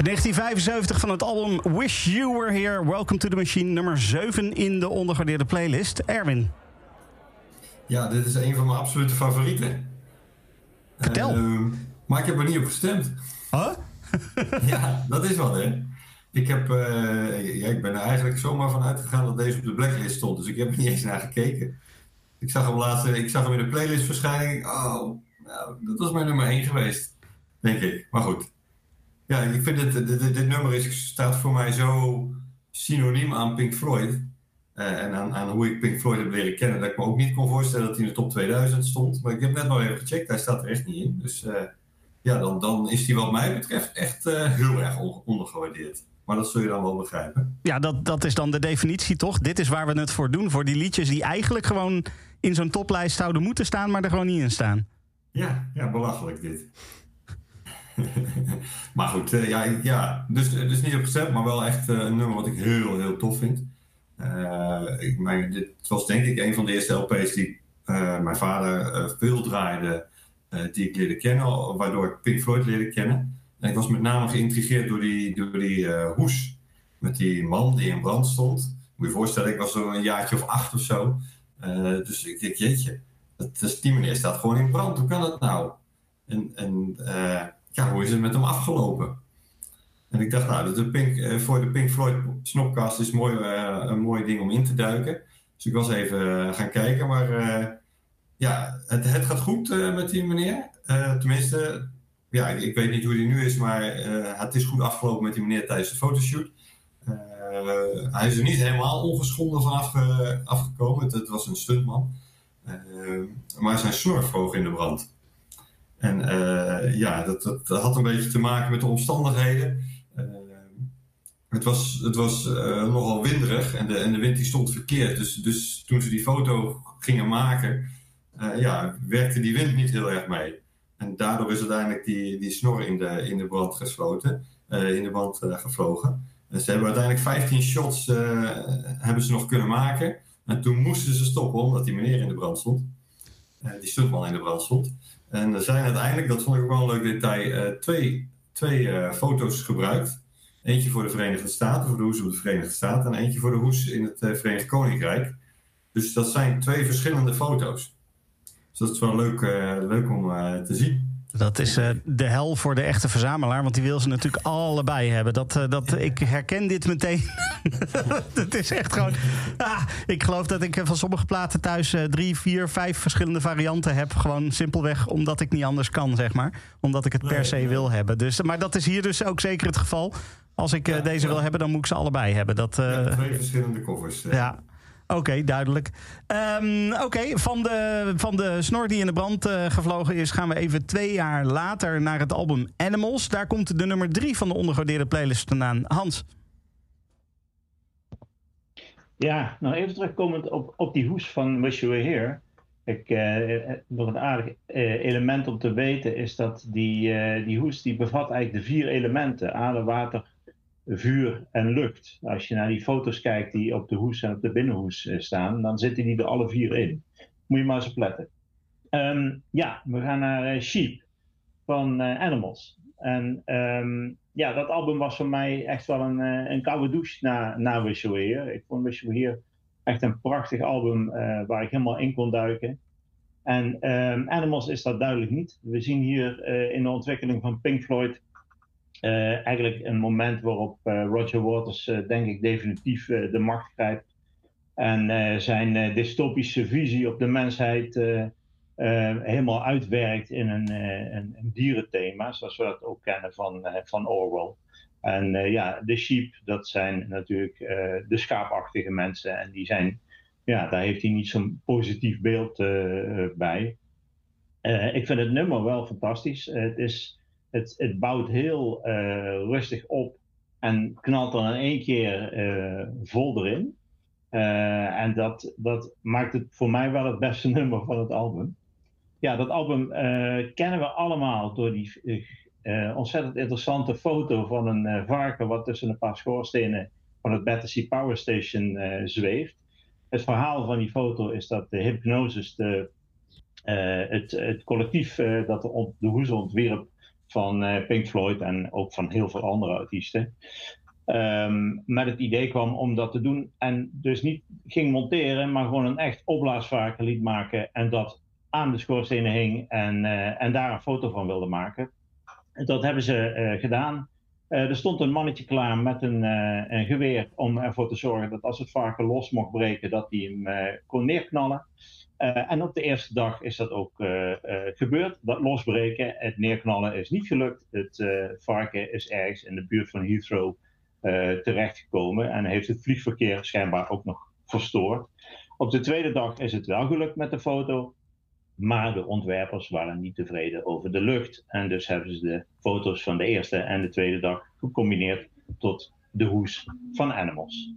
1975 van het album Wish You Were Here. Welcome to the Machine, nummer 7 in de ondergewaardeerde playlist. Erwin. Ja, dit is een van mijn absolute favorieten. Vertel. Ehm, maar ik heb er niet op gestemd. Huh? ja, dat is wat, hè. Ik, heb, eh, ja, ik ben er eigenlijk zomaar van uitgegaan dat deze op de blacklist stond. Dus ik heb er niet eens naar gekeken. Ik zag hem laatst, ik zag hem in de playlist verschijnen. Oh, nou, dat was mijn nummer 1 geweest. Denk ik. Maar goed. Ja, ik vind dit, dit, nummer is, staat voor mij zo synoniem aan Pink Floyd. eh, en aan, aan hoe ik Pink Floyd heb leren kennen. Dat ik me ook niet kon voorstellen dat hij in de top 2000 stond. Maar ik heb net nog even gecheckt. Hij staat er echt niet in. Dus eh, ja, dan, dan is hij wat mij betreft echt eh, heel erg on- ondergewaardeerd. Maar dat zul je dan wel begrijpen. Ja, dat, dat is dan de definitie, toch? Dit is waar we het voor doen. Voor die liedjes die eigenlijk gewoon in zo'n toplijst zouden moeten staan, maar er gewoon niet in staan. Ja, ja belachelijk dit. maar goed, eh, ja, ja dus, dus niet op gestemd, maar wel echt eh, een nummer wat ik heel, heel tof vind. Eh, ik, mijn, dit was denk ik een van de eerste LP's die mijn vader veel draaide, die ik leerde kennen, waardoor ik Pink Floyd leerde kennen. En ik was met name geïntrigeerd door die, door die hoes met die man die in brand stond. Moet je voorstellen, ik was zo een jaartje of acht of zo. Dus ik denk, jeetje, dat, dus die meneer staat gewoon in brand. Hoe kan dat nou? En, en ja, hoe is het met hem afgelopen? En ik dacht, nou, de Pink, eh, voor de Pink Floyd Snopcast is mooi, eh, een mooi ding om in te duiken. Dus ik was even eh, gaan kijken, maar ja, het, het gaat goed met die meneer. Tenminste, ja, ik, weet niet hoe die nu is, maar het is goed afgelopen met die meneer tijdens de fotoshoot. Hij is er niet helemaal ongeschonden van afge- afgekomen. Het, was een stuntman. Eh, maar zijn snor vloog in de brand. En eh, ja, dat, dat, had een beetje te maken met de omstandigheden. Eh, het was, het was eh, nogal winderig en de, en de wind die stond verkeerd. Dus, dus toen ze die foto gingen maken, ja, werkte die wind niet heel erg mee. En daardoor is uiteindelijk die, die snor in de, in de brand gesloten, in de brand gevlogen. En ze hebben uiteindelijk 15 shots hebben ze nog kunnen maken. En toen moesten ze stoppen omdat die meneer in de brand stond. Die stuntman in de brand stond. En er zijn uiteindelijk, dat vond ik ook wel een leuk detail, eh, twee, twee eh, foto's gebruikt. Eentje voor de Verenigde Staten, voor de hoes op de Verenigde Staten. En eentje voor de hoes in het eh, Verenigd Koninkrijk. Dus dat zijn twee verschillende foto's. Dus dat is wel leuk, leuk om te zien. Dat is eh, de hel voor de echte verzamelaar, want die wil ze natuurlijk allebei hebben. Dat, eh, dat, ik herken dit meteen. Het is echt gewoon. Ah, ik geloof dat ik van sommige platen thuis eh, drie, vier, vijf verschillende varianten heb. Gewoon simpelweg omdat ik niet anders kan, zeg maar. Omdat ik het per se wil hebben. Dus, maar dat is hier dus ook zeker het geval. Als ik eh, Ja, deze ja. wil hebben, dan moet ik ze allebei hebben. Dat, eh, Ja, twee verschillende covers. eh. ja, oké, duidelijk. Ehm, oké, van, de, van de snor die in de brand eh, gevlogen is, gaan we even twee jaar later naar het album Animals. Daar komt de nummer drie van de ondergewaardeerde playlist vandaan. Hans. Ja, nou even terugkomend op, op die hoes van Wish You Here. Ik, eh, nog een aardig eh, element om te weten is dat die, eh, die hoes die bevat eigenlijk de vier elementen. Aarde, water, vuur en lucht. Als je naar die foto's kijkt die op de hoes en op de binnenhoes eh, staan, dan zitten die er alle vier in. Moet je maar eens op letten. Ehm, ja, we gaan naar eh, Sheep van eh, Animals. En ehm, ja, dat album was voor mij echt wel een, een koude douche na, na Were Here. Ik vond Were Here echt een prachtig album waar ik helemaal in kon duiken. En ehm, Animals is dat duidelijk niet. We zien hier in de ontwikkeling van Pink Floyd eh, eigenlijk een moment waarop eh, Roger Waters, eh, denk ik, definitief de macht grijpt. En zijn dystopische visie op de mensheid helemaal uitwerkt in een, een, een dierenthema, zoals we dat ook kennen van, van Orwell. En ja, de sheep, dat zijn natuurlijk de schaapachtige mensen. En die zijn, ja, daar heeft hij niet zo'n positief beeld bij. Ik vind het nummer wel fantastisch. Het, is, het, bouwt heel eh, rustig op en knalt dan in één keer eh, vol erin. Eh, en dat, dat maakt het voor mij wel het beste nummer van het album. Ja, dat album kennen we allemaal door die ontzettend interessante foto van een eh, varken wat tussen een paar schoorstenen van het Battersea Power Station zweeft. Het verhaal van die foto is dat de Hypnosis, de, het, het collectief dat de, ont- de ontwierp, van eh, Pink Floyd en ook van heel veel andere artiesten. Ehm, met het idee kwam om dat te doen en dus niet ging monteren, maar gewoon een echt opblaasvarken liet maken en dat aan de schoorstenen hing en, eh, en daar een foto van wilde maken. Dat hebben ze eh, gedaan. Er stond een mannetje klaar met een, een geweer om ervoor te zorgen dat als het varken los mocht breken, dat hij hem kon neerknallen. Eh, en op de eerste dag is dat ook eh, eh, gebeurd. Dat losbreken, het neerknallen is niet gelukt. Het varken is ergens in de buurt van Heathrow terechtgekomen en heeft het vliegverkeer schijnbaar ook nog verstoord. Op de tweede dag is het wel gelukt met de foto. Maar de ontwerpers waren niet tevreden over de lucht. En dus hebben ze de foto's van de eerste en de tweede dag gecombineerd tot de hoes van Animals.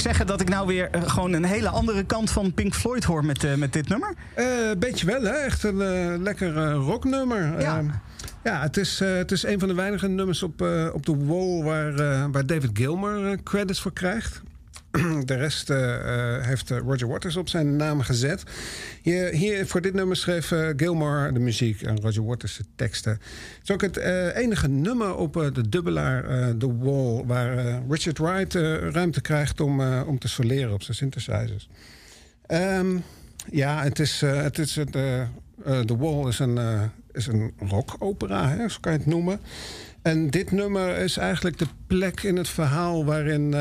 Zeggen dat ik nou weer eh, gewoon een hele andere kant van Pink Floyd hoor met, eh, met dit nummer? Eh beetje wel, hè? Echt een lekker rocknummer. Ja. Ehm, ja, het is, het is een van de weinige nummers op, op de wall waar, waar David Gilmour eh, credits voor krijgt. De rest heeft Roger Waters op zijn naam gezet. Hier, hier, voor dit nummer schreef eh, Gilmour de muziek en Roger Waters de teksten. Het is ook het eh, enige nummer op eh, de dubbelaar The Wall... waar Richard Wright ruimte krijgt om, om te soleren op zijn synthesizers. Ehm, ja, het is, het is The Wall is een, is een rockopera, hè, zo kan je het noemen. En dit nummer is eigenlijk de plek in het verhaal waarin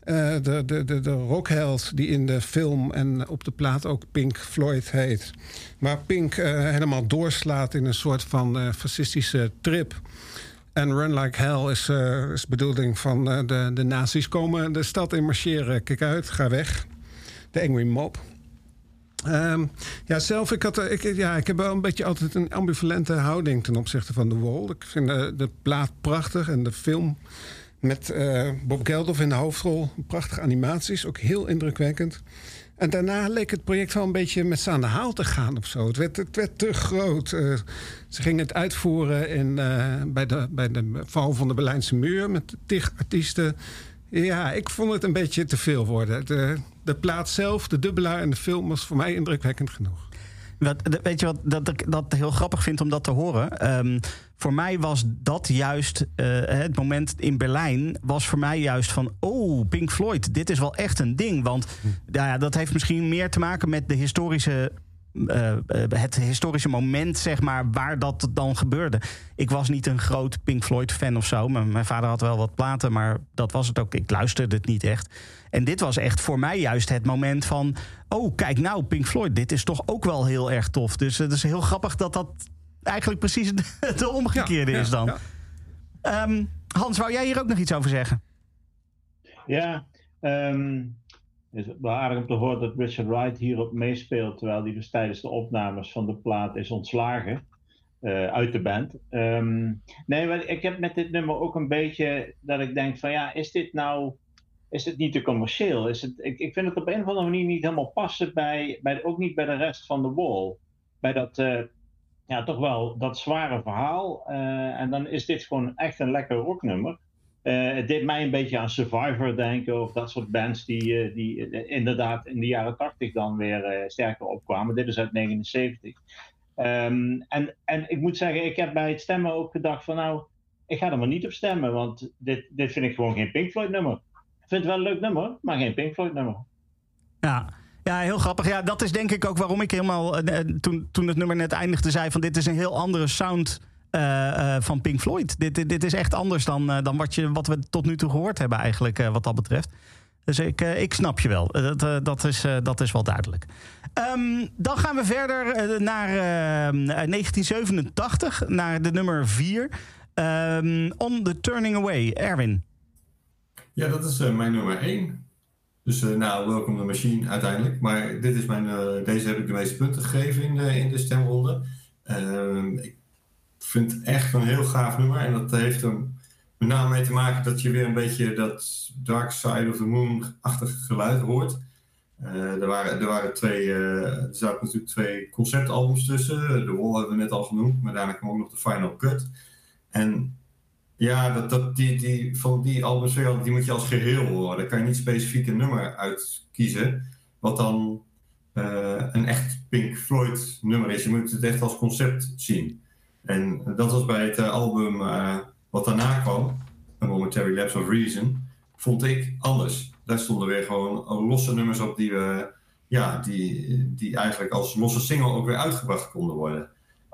eh, de, de, de, rockheld die in de film en op de plaat ook Pink Floyd heet. Waar Pink eh, helemaal doorslaat in een soort van eh, fascistische trip. En Run Like Hell is, is bedoeling van de, de nazi's komen de stad in marcheren. Kijk uit, ga weg. De Angry Mob. Ehm, ja, zelf, ik, had, ik, ja, ik heb wel een beetje altijd een ambivalente houding ten opzichte van The Wall. Ik vind de plaat prachtig en de film met eh, Bob Geldof in de hoofdrol. Prachtige animaties, ook heel indrukwekkend. En daarna leek het project wel een beetje met z'n aan de haal te gaan of zo. Het werd, het werd te groot. Eh, ze gingen het uitvoeren in, eh, bij, de, bij de val van de Berlijnse muur met tig artiesten. Ja, ik vond het een beetje te veel worden. De, de plaat zelf, de dubbelaar en de film was voor mij indrukwekkend genoeg. Weet je wat dat ik dat heel grappig vind om dat te horen? Ehm, voor mij was dat juist eh, het moment in Berlijn. Was voor mij juist van. Oh, Pink Floyd, dit is wel echt een ding. Want nou ja, dat heeft misschien meer te maken met de historische. eh, eh, het historische moment, zeg maar, waar dat dan gebeurde. Ik was niet een groot Pink Floyd fan of zo. Mijn, mijn vader had wel wat platen, maar dat was het ook. Ik luisterde het niet echt. En dit was echt voor mij juist het moment van... oh, kijk nou, Pink Floyd, dit is toch ook wel heel erg tof. Dus het is heel grappig dat dat eigenlijk precies de, de omgekeerde Ja, is dan. ja. Ehm, Hans, wou jij hier ook nog iets over zeggen? Ja, ehm, het is wel aardig om te horen dat Richard Wright hierop meespeelt, terwijl hij dus tijdens de opnames van de plaat is ontslagen eh, uit de band. Ehm, nee, maar ik heb met dit nummer ook een beetje dat ik denk van ja, is dit nou, is het niet te commercieel? Is het, ik, ik vind het op een of andere manier niet helemaal passen bij, bij ook niet bij de rest van de wall. Bij dat, eh, ja, toch wel dat zware verhaal. eh, en dan is dit gewoon echt een lekker rocknummer. Eh, het deed mij een beetje aan Survivor denken, of dat soort bands die, eh, die inderdaad in de jaren 80 dan weer sterker opkwamen. Dit is uit 79. Ehm, en, en ik moet zeggen, ik heb bij het stemmen ook gedacht van nou, ik ga er maar niet op stemmen, want dit, dit vind ik gewoon geen Pink Floyd nummer. Ik vind het wel een leuk nummer, maar geen Pink Floyd nummer. Ja. Ja, heel grappig. Ja, dat is denk ik ook waarom ik helemaal, eh, eh, toen, toen het nummer net eindigde, zei van dit is een heel andere sound eh, van Pink Floyd. Dit, dit, is echt anders dan, dan wat, je, wat we tot nu toe gehoord hebben eigenlijk, wat dat betreft. Dus ik, ik snap je wel. Dat, dat, is, dat is wel duidelijk. Ehm, dan gaan we verder naar eh, 1987, naar de nummer 4. Ehm, On the Turning Away. Erwin. Ja, dat is mijn nummer 1. Dus eh, nou, welkom de machine uiteindelijk. Maar dit is mijn, eh, deze heb ik de meeste punten gegeven in de, de stemronde. Ehm, ik vind het echt een heel gaaf nummer. En dat heeft er met name mee te maken dat je weer een beetje dat Dark Side of the Moon-achtig geluid hoort. Eh, er, waren, er waren twee, eh, er zaten natuurlijk twee conceptalbums tussen. The Wall hebben we net al genoemd, maar daarna kwam ook nog de Final Cut. En ja, dat, dat, die, die, van die albums die moet je als geheel horen. Daar kan je niet specifiek een nummer uitkiezen. Wat dan eh, een echt Pink Floyd nummer is. Je moet het echt als concept zien. En dat was bij het eh, album eh, wat daarna kwam, A Momentary Lapse of Reason, vond ik anders. Daar stonden weer gewoon losse nummers op die, we, ja, die, die eigenlijk als losse single ook weer uitgebracht konden worden.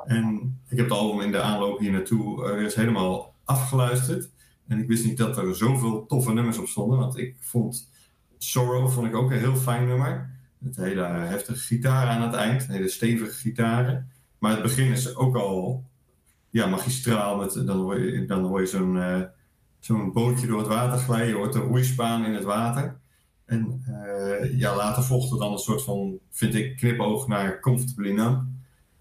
En ik heb het album in de aanloop hier naartoe eens helemaal afgeluisterd. En ik wist niet dat er zoveel toffe nummers op stonden. Want ik vond Sorrow vond ik ook een heel fijn nummer. Het hele heftige gitaar aan het eind. Hele stevige gitaren. Maar het begin is ook al ja, magistraal. Met, dan hoor je, dan hoor je zo'n eh, zo'n bootje door het water glijden. Je hoort de roeispaan in het water. En eh, ja, later volgde dan een soort van, vind ik, knipoog naar Comfortably Numb.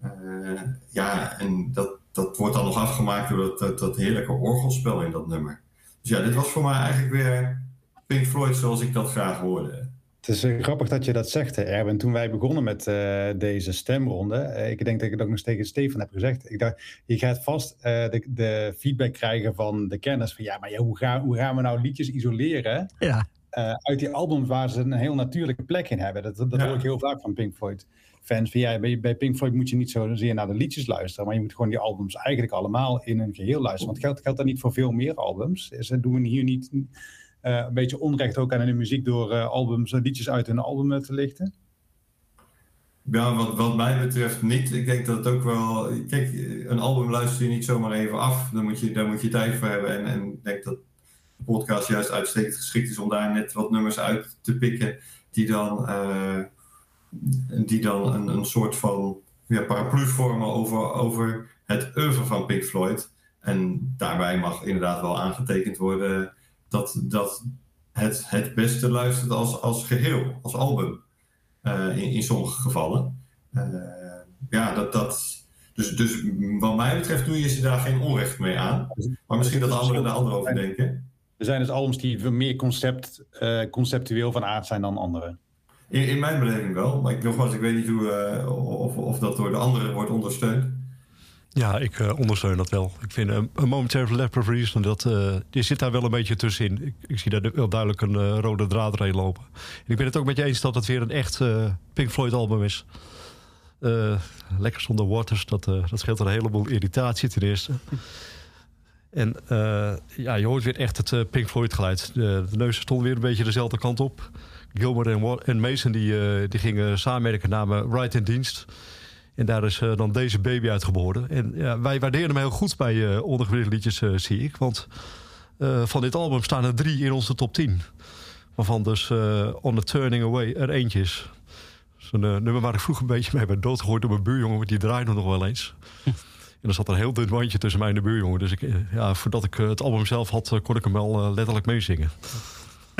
Eh, ja, en dat, dat wordt dan nog afgemaakt door dat, dat, dat heerlijke orgelspel in dat nummer. Dus ja, dit was voor mij eigenlijk weer Pink Floyd zoals ik dat graag hoorde. Het is eh, grappig dat je dat zegt, hè, Erwin. Toen wij begonnen met eh, deze stemronde, eh, ik denk dat ik het ook nog tegen Stefan heb gezegd. Ik dacht, je gaat vast eh, de, de feedback krijgen van de kennis van ja, maar ja, hoe, gaan, hoe gaan we nou liedjes isoleren Ja. eh, uit die albums waar ze een heel natuurlijke plek in hebben? Dat, dat Ja. hoor ik heel vaak van Pink Floyd fans. Van, bij, bij Pink Floyd moet je niet zozeer naar de liedjes luisteren, maar je moet gewoon die albums eigenlijk allemaal in hun geheel luisteren. Want geldt, geldt dat niet voor veel meer albums? Is, doen we hier niet eh, een beetje onrecht ook aan de muziek door eh, albums, eh, liedjes uit hun album te lichten? Ja, wat, wat mij betreft niet. Ik denk dat het ook wel. Kijk, een album luister je niet zomaar even af. Dan moet je, daar moet je tijd voor hebben. En, ik denk dat de podcast juist uitstekend geschikt is om daar net wat nummers uit te pikken. Die dan, die dan een, een soort van ja, paraplu vormen over, over het oeuvre van Pink Floyd. En daarbij mag inderdaad wel aangetekend worden dat, dat het het beste luistert als, als geheel, als album. Eh, in, in sommige gevallen. Eh, ja, dat, dat, dus, dus wat mij betreft doe je ze daar geen onrecht mee aan. Maar misschien dat anderen daar anders over denken. Er zijn dus albums die meer concept, eh, conceptueel van aard zijn dan andere. In, mijn beleving wel. Maar ik, nogmaals, ik weet niet hoe, eh, of, of dat door de anderen wordt ondersteund. Ja, ik eh, ondersteun dat wel. Ik vind een, een momentary lap of reason, dat, eh, die zit daar wel een beetje tussenin. Ik, ik zie daar wel duidelijk een eh, rode draad erin lopen. En ik ben het ook met je eens dat het weer een echt eh, Pink Floyd album is. Eh, lekker zonder waters, dat, eh, dat scheelt een heleboel irritatie ten eerste. En eh, ja, je hoort weer echt het eh, Pink Floyd geluid. De, de neuzen stonden weer een beetje dezelfde kant op. Gilmore en, en Mason die, eh, die gingen samenwerken, namen Right in dienst. En daar is eh, dan deze baby uitgeboren. En ja, wij waarderen hem heel goed bij uh, ondergewicht liedjes, zie ik. Want van dit album staan er drie in onze top 10. Waarvan dus On the Turning Away er eentje is. Zo'n nummer waar ik vroeger een beetje mee ben doodgegooid door mijn buurjongen. Want die draaide nog wel eens. En er zat een heel dun wandje tussen mij en de buurjongen. Dus ik, ja, voordat ik het album zelf had, kon ik hem wel letterlijk meezingen.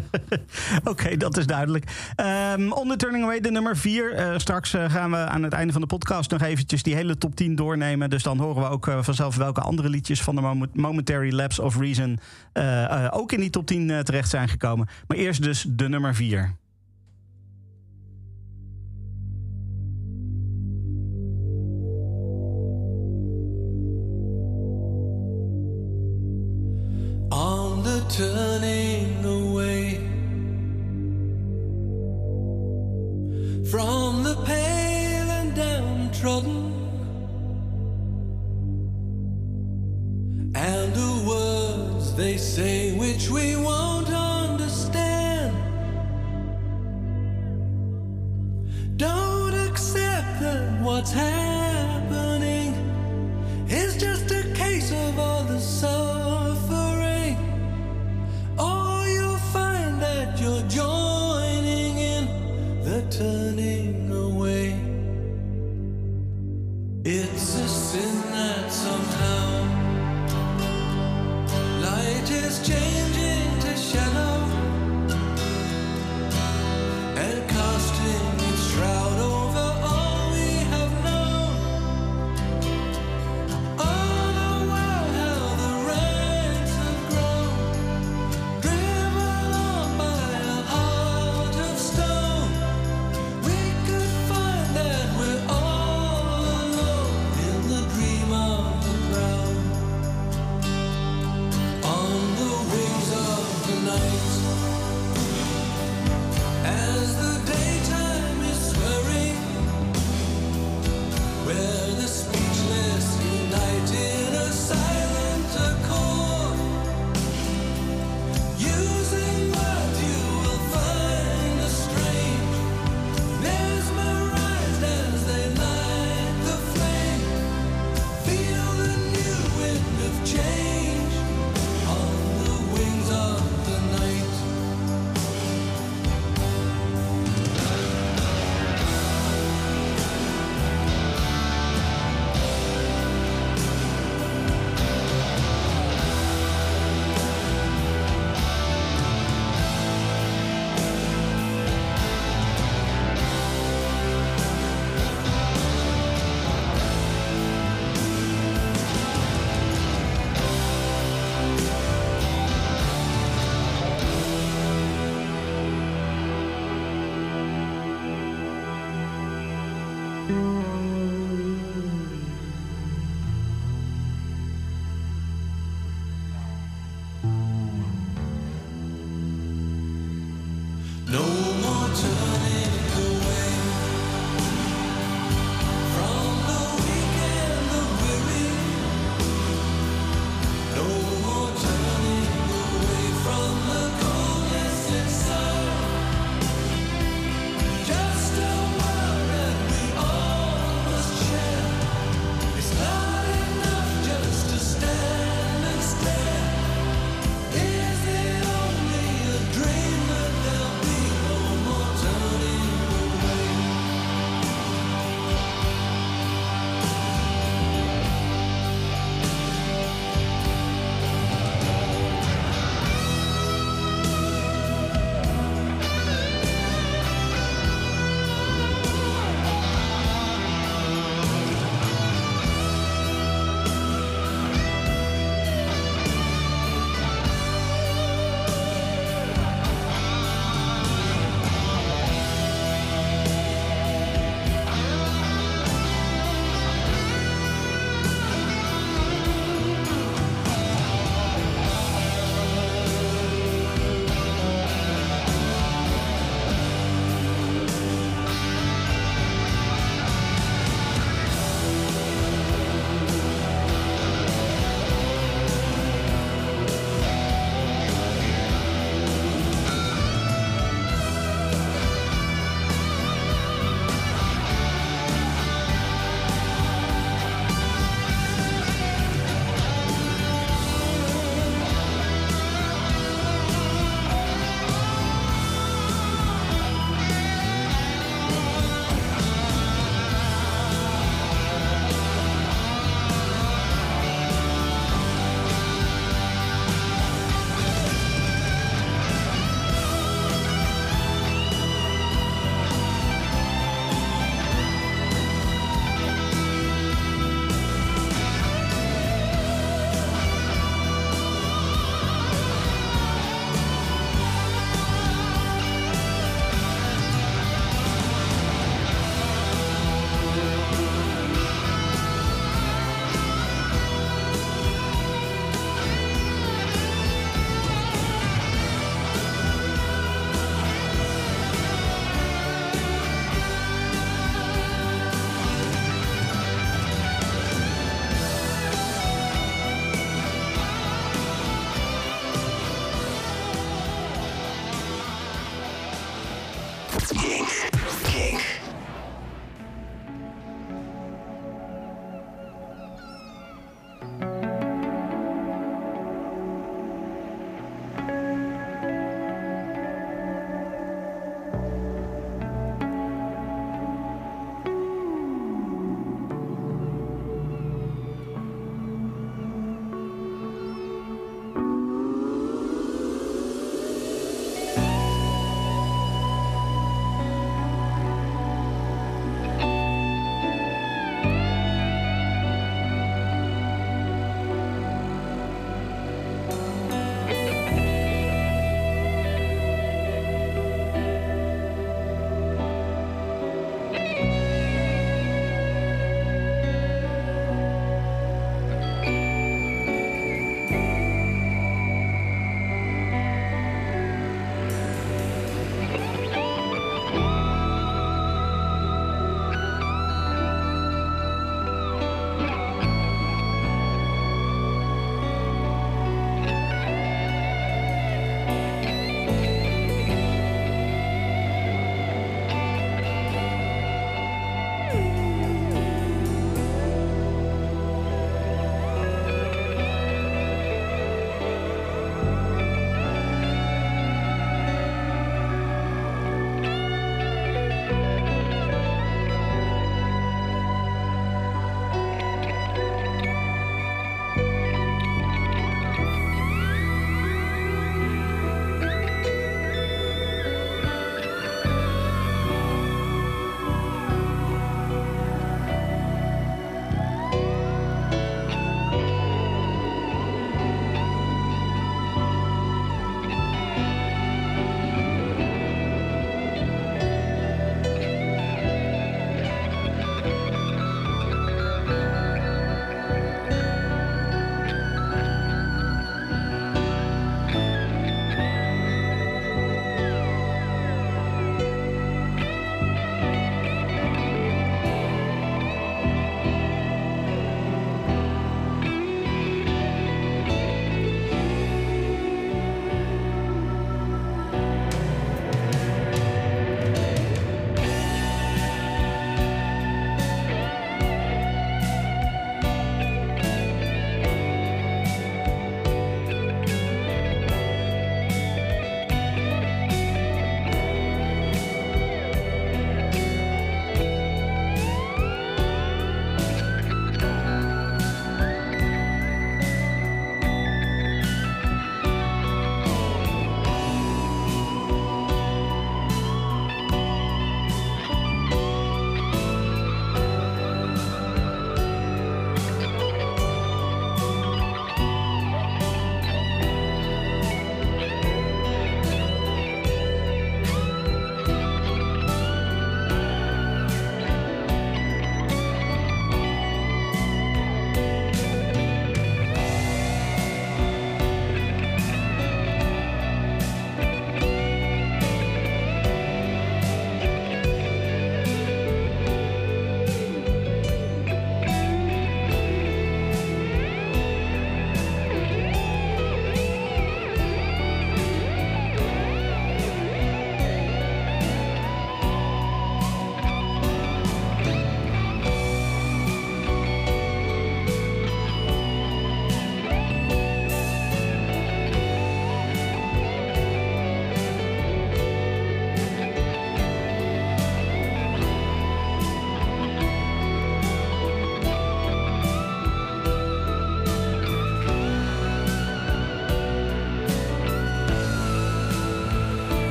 Oké, dat is duidelijk. Ehm On the Turning Away, de nummer 4. straks eh, gaan we aan het einde van de podcast nog eventjes die hele top 10 doornemen. Dus dan horen we ook eh, vanzelf welke andere liedjes van de Moment- Momentary Lapse of Reason eh, eh, ook in die top 10 eh, terecht zijn gekomen. Maar eerst dus de nummer 4. on the turning downtrodden and the words they say which we won't understand. Don't accept that what's happening is just a case of all the suffering. Or you'll find that you're joining in the turning It's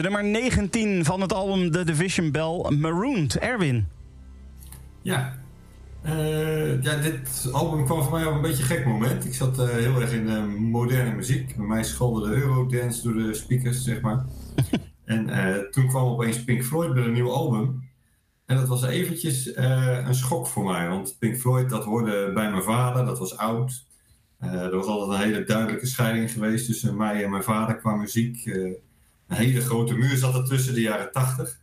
De nummer 19 van het album The Division Bell, Marooned. Erwin. Ja. Eh, ja, dit album kwam voor mij op een beetje een gek moment. Ik zat eh, heel erg in eh, moderne muziek. Bij mij schalde de Eurodance door de speakers, zeg maar. en toen kwam opeens Pink Floyd met een nieuw album. En dat was eventjes een schok voor mij. Want Pink Floyd, dat hoorde bij mijn vader, dat was oud. Er was altijd een hele duidelijke scheiding geweest tussen mij en mijn vader qua muziek. Een hele grote muur zat er tussen de jaren 80.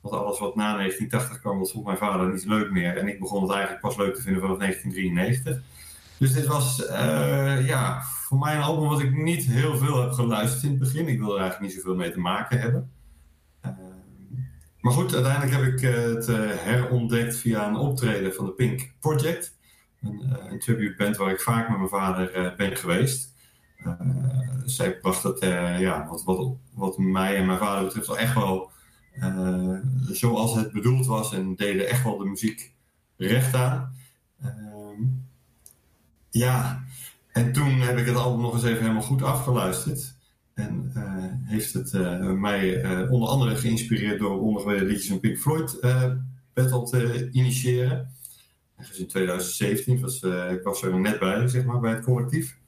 Want alles wat na 1980 kwam, dat vond mijn vader niet leuk meer. En ik begon het eigenlijk pas leuk te vinden vanaf 1993. Dus dit was eh, ja, voor mij een album wat ik niet heel veel heb geluisterd in het begin. Ik wilde er eigenlijk niet zoveel mee te maken hebben. Eh, maar goed, uiteindelijk heb ik eh, het herontdekt via een optreden van de Pink Project. Een, een tribute band waar ik vaak met mijn vader ben geweest. Eh, zij bracht het, eh, ja, wat, wat, wat mij en mijn vader betreft, wel echt wel eh, zoals het bedoeld was. En deden echt wel de muziek recht aan. Ehm, ja, en toen heb ik het album nog eens even helemaal goed afgeluisterd. En heeft het mij onder andere geïnspireerd door ondergewijde liedjes van Pink Floyd battle te initiëren. Ergens in 2017, was, ik was er net bij, zeg maar, bij het collectief.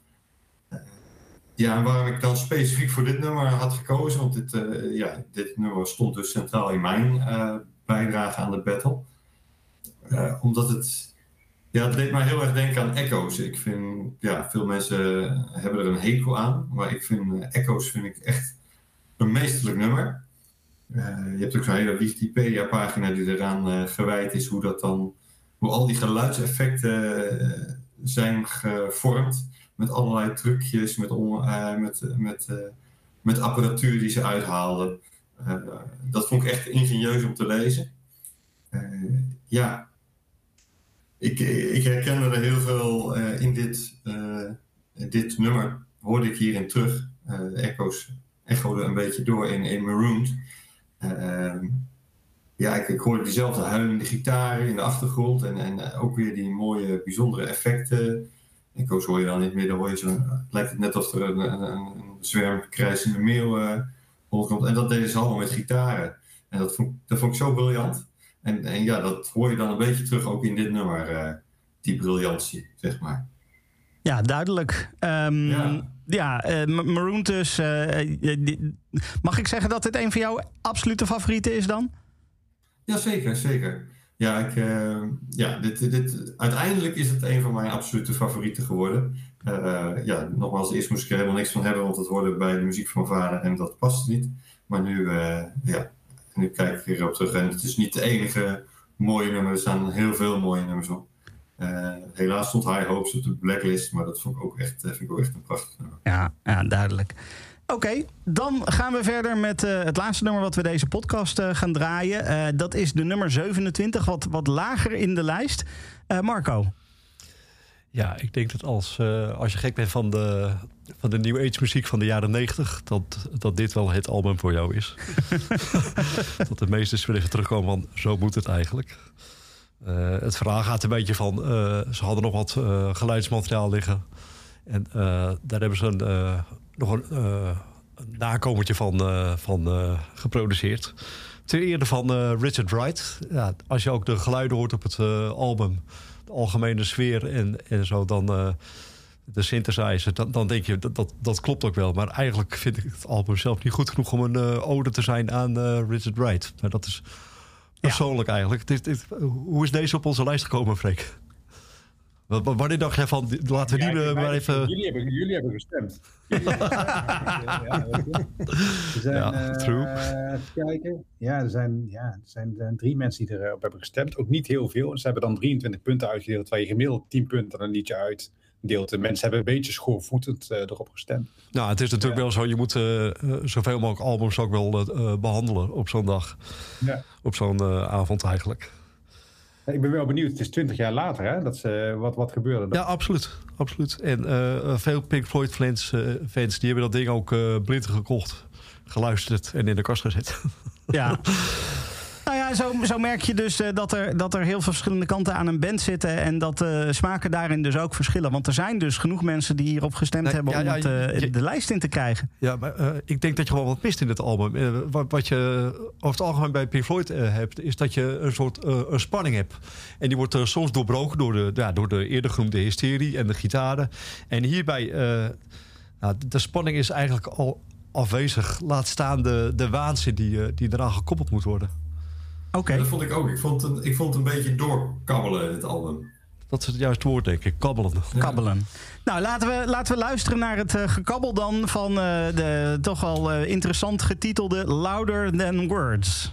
Ja, waarom ik dan specifiek voor dit nummer had gekozen, want dit, eh, ja, dit nummer stond dus centraal in mijn eh, bijdrage aan de battle. Eh, omdat het ja, het deed mij heel erg denken aan echo's. Ik vind, ja, veel mensen hebben er een hekel aan. Maar ik vind echo's vind ik echt een meesterlijk nummer. Je hebt ook zo'n hele Wikipedia-pagina die eraan gewijd is hoe dat dan, hoe al die geluidseffecten zijn gevormd. Met allerlei trucjes, met, on- eh, met, met, eh, met apparatuur die ze uithaalden. Eh, dat vond ik echt ingenieus om te lezen. Eh, ja, ik, ik herkende er heel veel eh, in dit, eh, dit nummer. Hoorde ik hierin terug. Eh, de echo's echoden een beetje door in, in Marooned. Eh, ja, ik, ik hoorde diezelfde huilende gitaren in de achtergrond. En, en eh, ook weer die mooie, bijzondere effecten. Echo's hoor je dan niet meer. Dan hoor je zo, lijkt het net alsof er een, een, een zwerm krijsende meeuw eh rondkomt. En dat deden ze allemaal met gitaren. En dat vond, dat vond ik zo briljant. En, en ja, dat hoor je dan een beetje terug ook in dit nummer, eh, die briljantie, zeg maar. Ja, duidelijk. Ehm, ja, Ja. eh, Ma- Maroon dus. eh, eh, mag ik zeggen dat dit een van jouw absolute favorieten is dan? Ja, zeker, zeker. Ja, ik, eh, ja dit, dit, uiteindelijk is het een van mijn absolute favorieten geworden. Eh, ja, nogmaals, eerst moest ik er helemaal niks van hebben, want het hoorde bij de muziek van vader en dat past niet. Maar nu, eh, ja, nu kijk ik erop terug en het is niet de enige mooie nummer. Er staan heel veel mooie nummers op. Helaas stond High Hopes op de blacklist, maar dat vond ik ook echt, vind ik ook echt een prachtig nummer. Ja, ja duidelijk. Oké, dan gaan we verder met eh, het laatste nummer wat we deze podcast eh, gaan draaien. Eh, dat is de nummer 27, wat, wat lager in de lijst. Marco. Ja, ik denk dat als, als je gek bent van de, van de New Age muziek van de jaren 90, dat, dat dit wel het album voor jou is. dat de meeste spelers terugkomen van zo moet het eigenlijk. Het verhaal gaat een beetje van, ze hadden nog wat geluidsmateriaal liggen. En daar hebben ze een, nog een, eh, een nakomertje van, eh, van eh, geproduceerd. Ter ere van Richard Wright. Ja, als je ook de geluiden hoort op het album, de algemene sfeer en, en zo, dan de synthesizer, dan, dan denk je dat, dat dat klopt ook wel. Maar eigenlijk vind ik het album zelf niet goed genoeg om een ode te zijn aan Richard Wright. Maar dat is persoonlijk eigenlijk. Hoe is deze op onze lijst gekomen, Freek? Wa- Wanneer dacht jij van, laten we Ja, die eh, maar even... Jullie hebben, jullie hebben gestemd. Jullie hebben gestemd. Ja, er zijn, eh, true. even kijken. Ja, er zijn, ja, er zijn eh, drie mensen die erop hebben gestemd. Ook niet heel veel. Ze hebben dan 23 punten uitgedeeld, terwijl je gemiddeld 10 punten een liedje uitdeelt. De mensen hebben een beetje schoorvoetend eh, erop gestemd. Nou, het is natuurlijk wel zo, je moet eh, eh, zoveel mogelijk albums ook wel eh, behandelen op zo'n dag. Ja. Op zo'n eh, avond eigenlijk. Ik ben wel benieuwd, het is 20 jaar later hè, dat ze, wat, wat gebeurde. Ja, absoluut. absoluut. En eh, veel Pink Floyd fans, eh, fans die hebben dat ding ook eh blind gekocht, geluisterd en in de kast gezet. Ja. Nou ja, zo, zo merk je dus eh, dat, er, dat er heel veel verschillende kanten aan een band zitten. En dat de smaken daarin dus ook verschillen. Want er zijn dus genoeg mensen die hierop gestemd hebben ja, om ja, het, eh, je- de lijst in te krijgen. Ja, maar ik denk dat je gewoon wat mist in het album. Wat, wat je over het algemeen bij Pink Floyd hebt, is dat je een soort een spanning hebt. En die wordt soms doorbroken door de, ja, door de eerder genoemde hysterie en de gitaren. En hierbij, nou, de spanning is eigenlijk al afwezig. Laat staan de, de waanzin die, die eraan gekoppeld moet worden. Oké. Dat vond ik ook. Ik vond het, ik vond het een beetje doorkabbelen, het album. Dat is het juiste woord, denk ik. Kabbelen. Kabbelen. Nou, laten we, laten we luisteren naar het eh, gekabbel dan van eh, de toch wel eh, interessant getitelde Louder Than Words.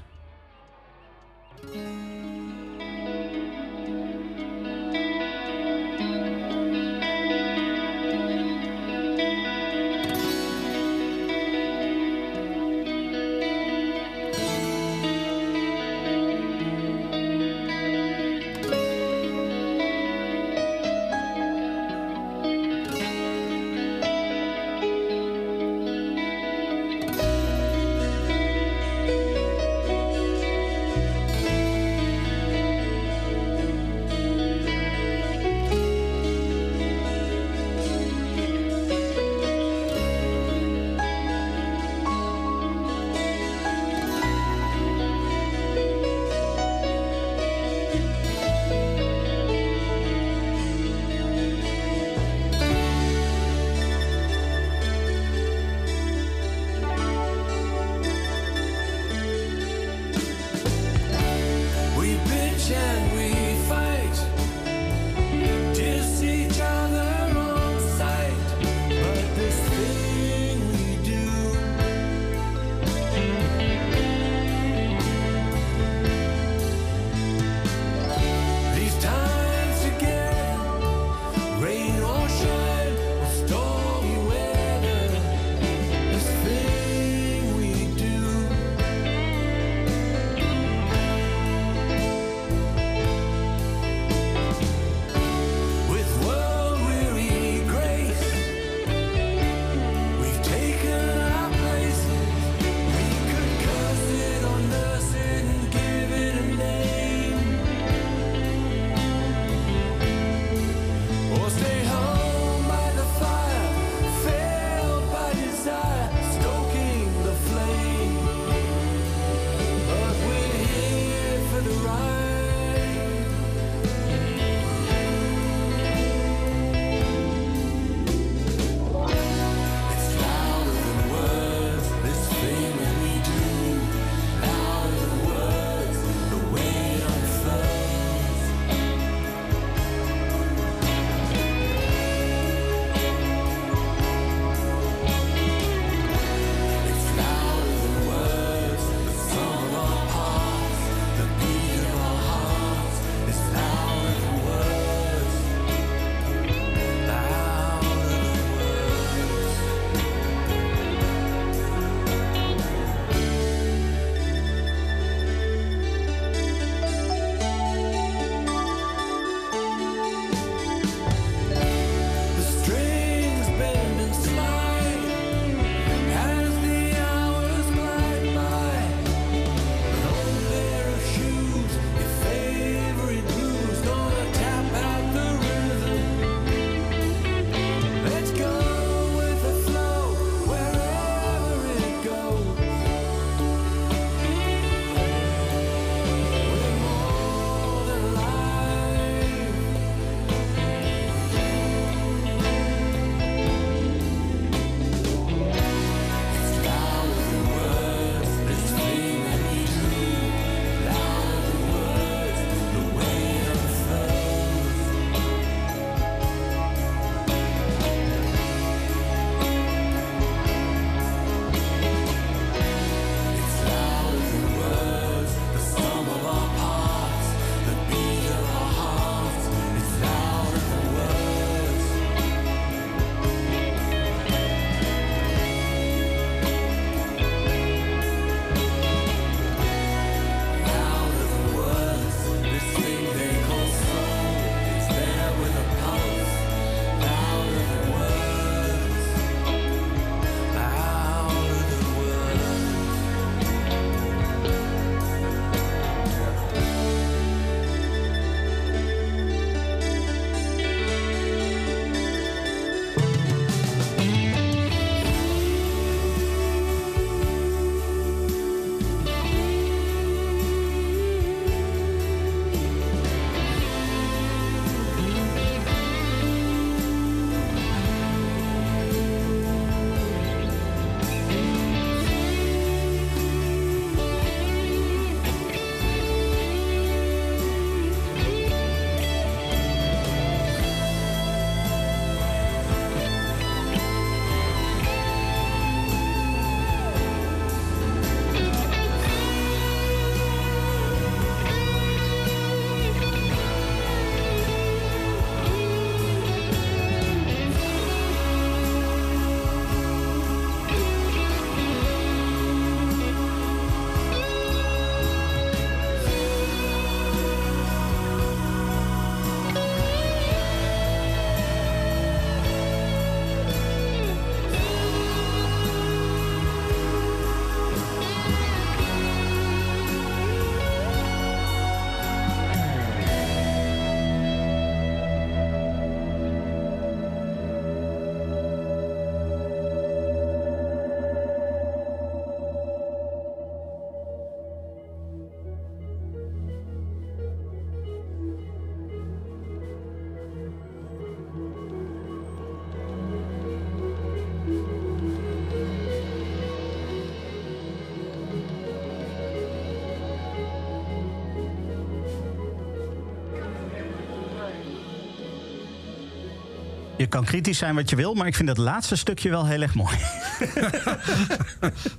Je kan kritisch zijn wat je wil, maar ik vind dat laatste stukje wel heel erg mooi.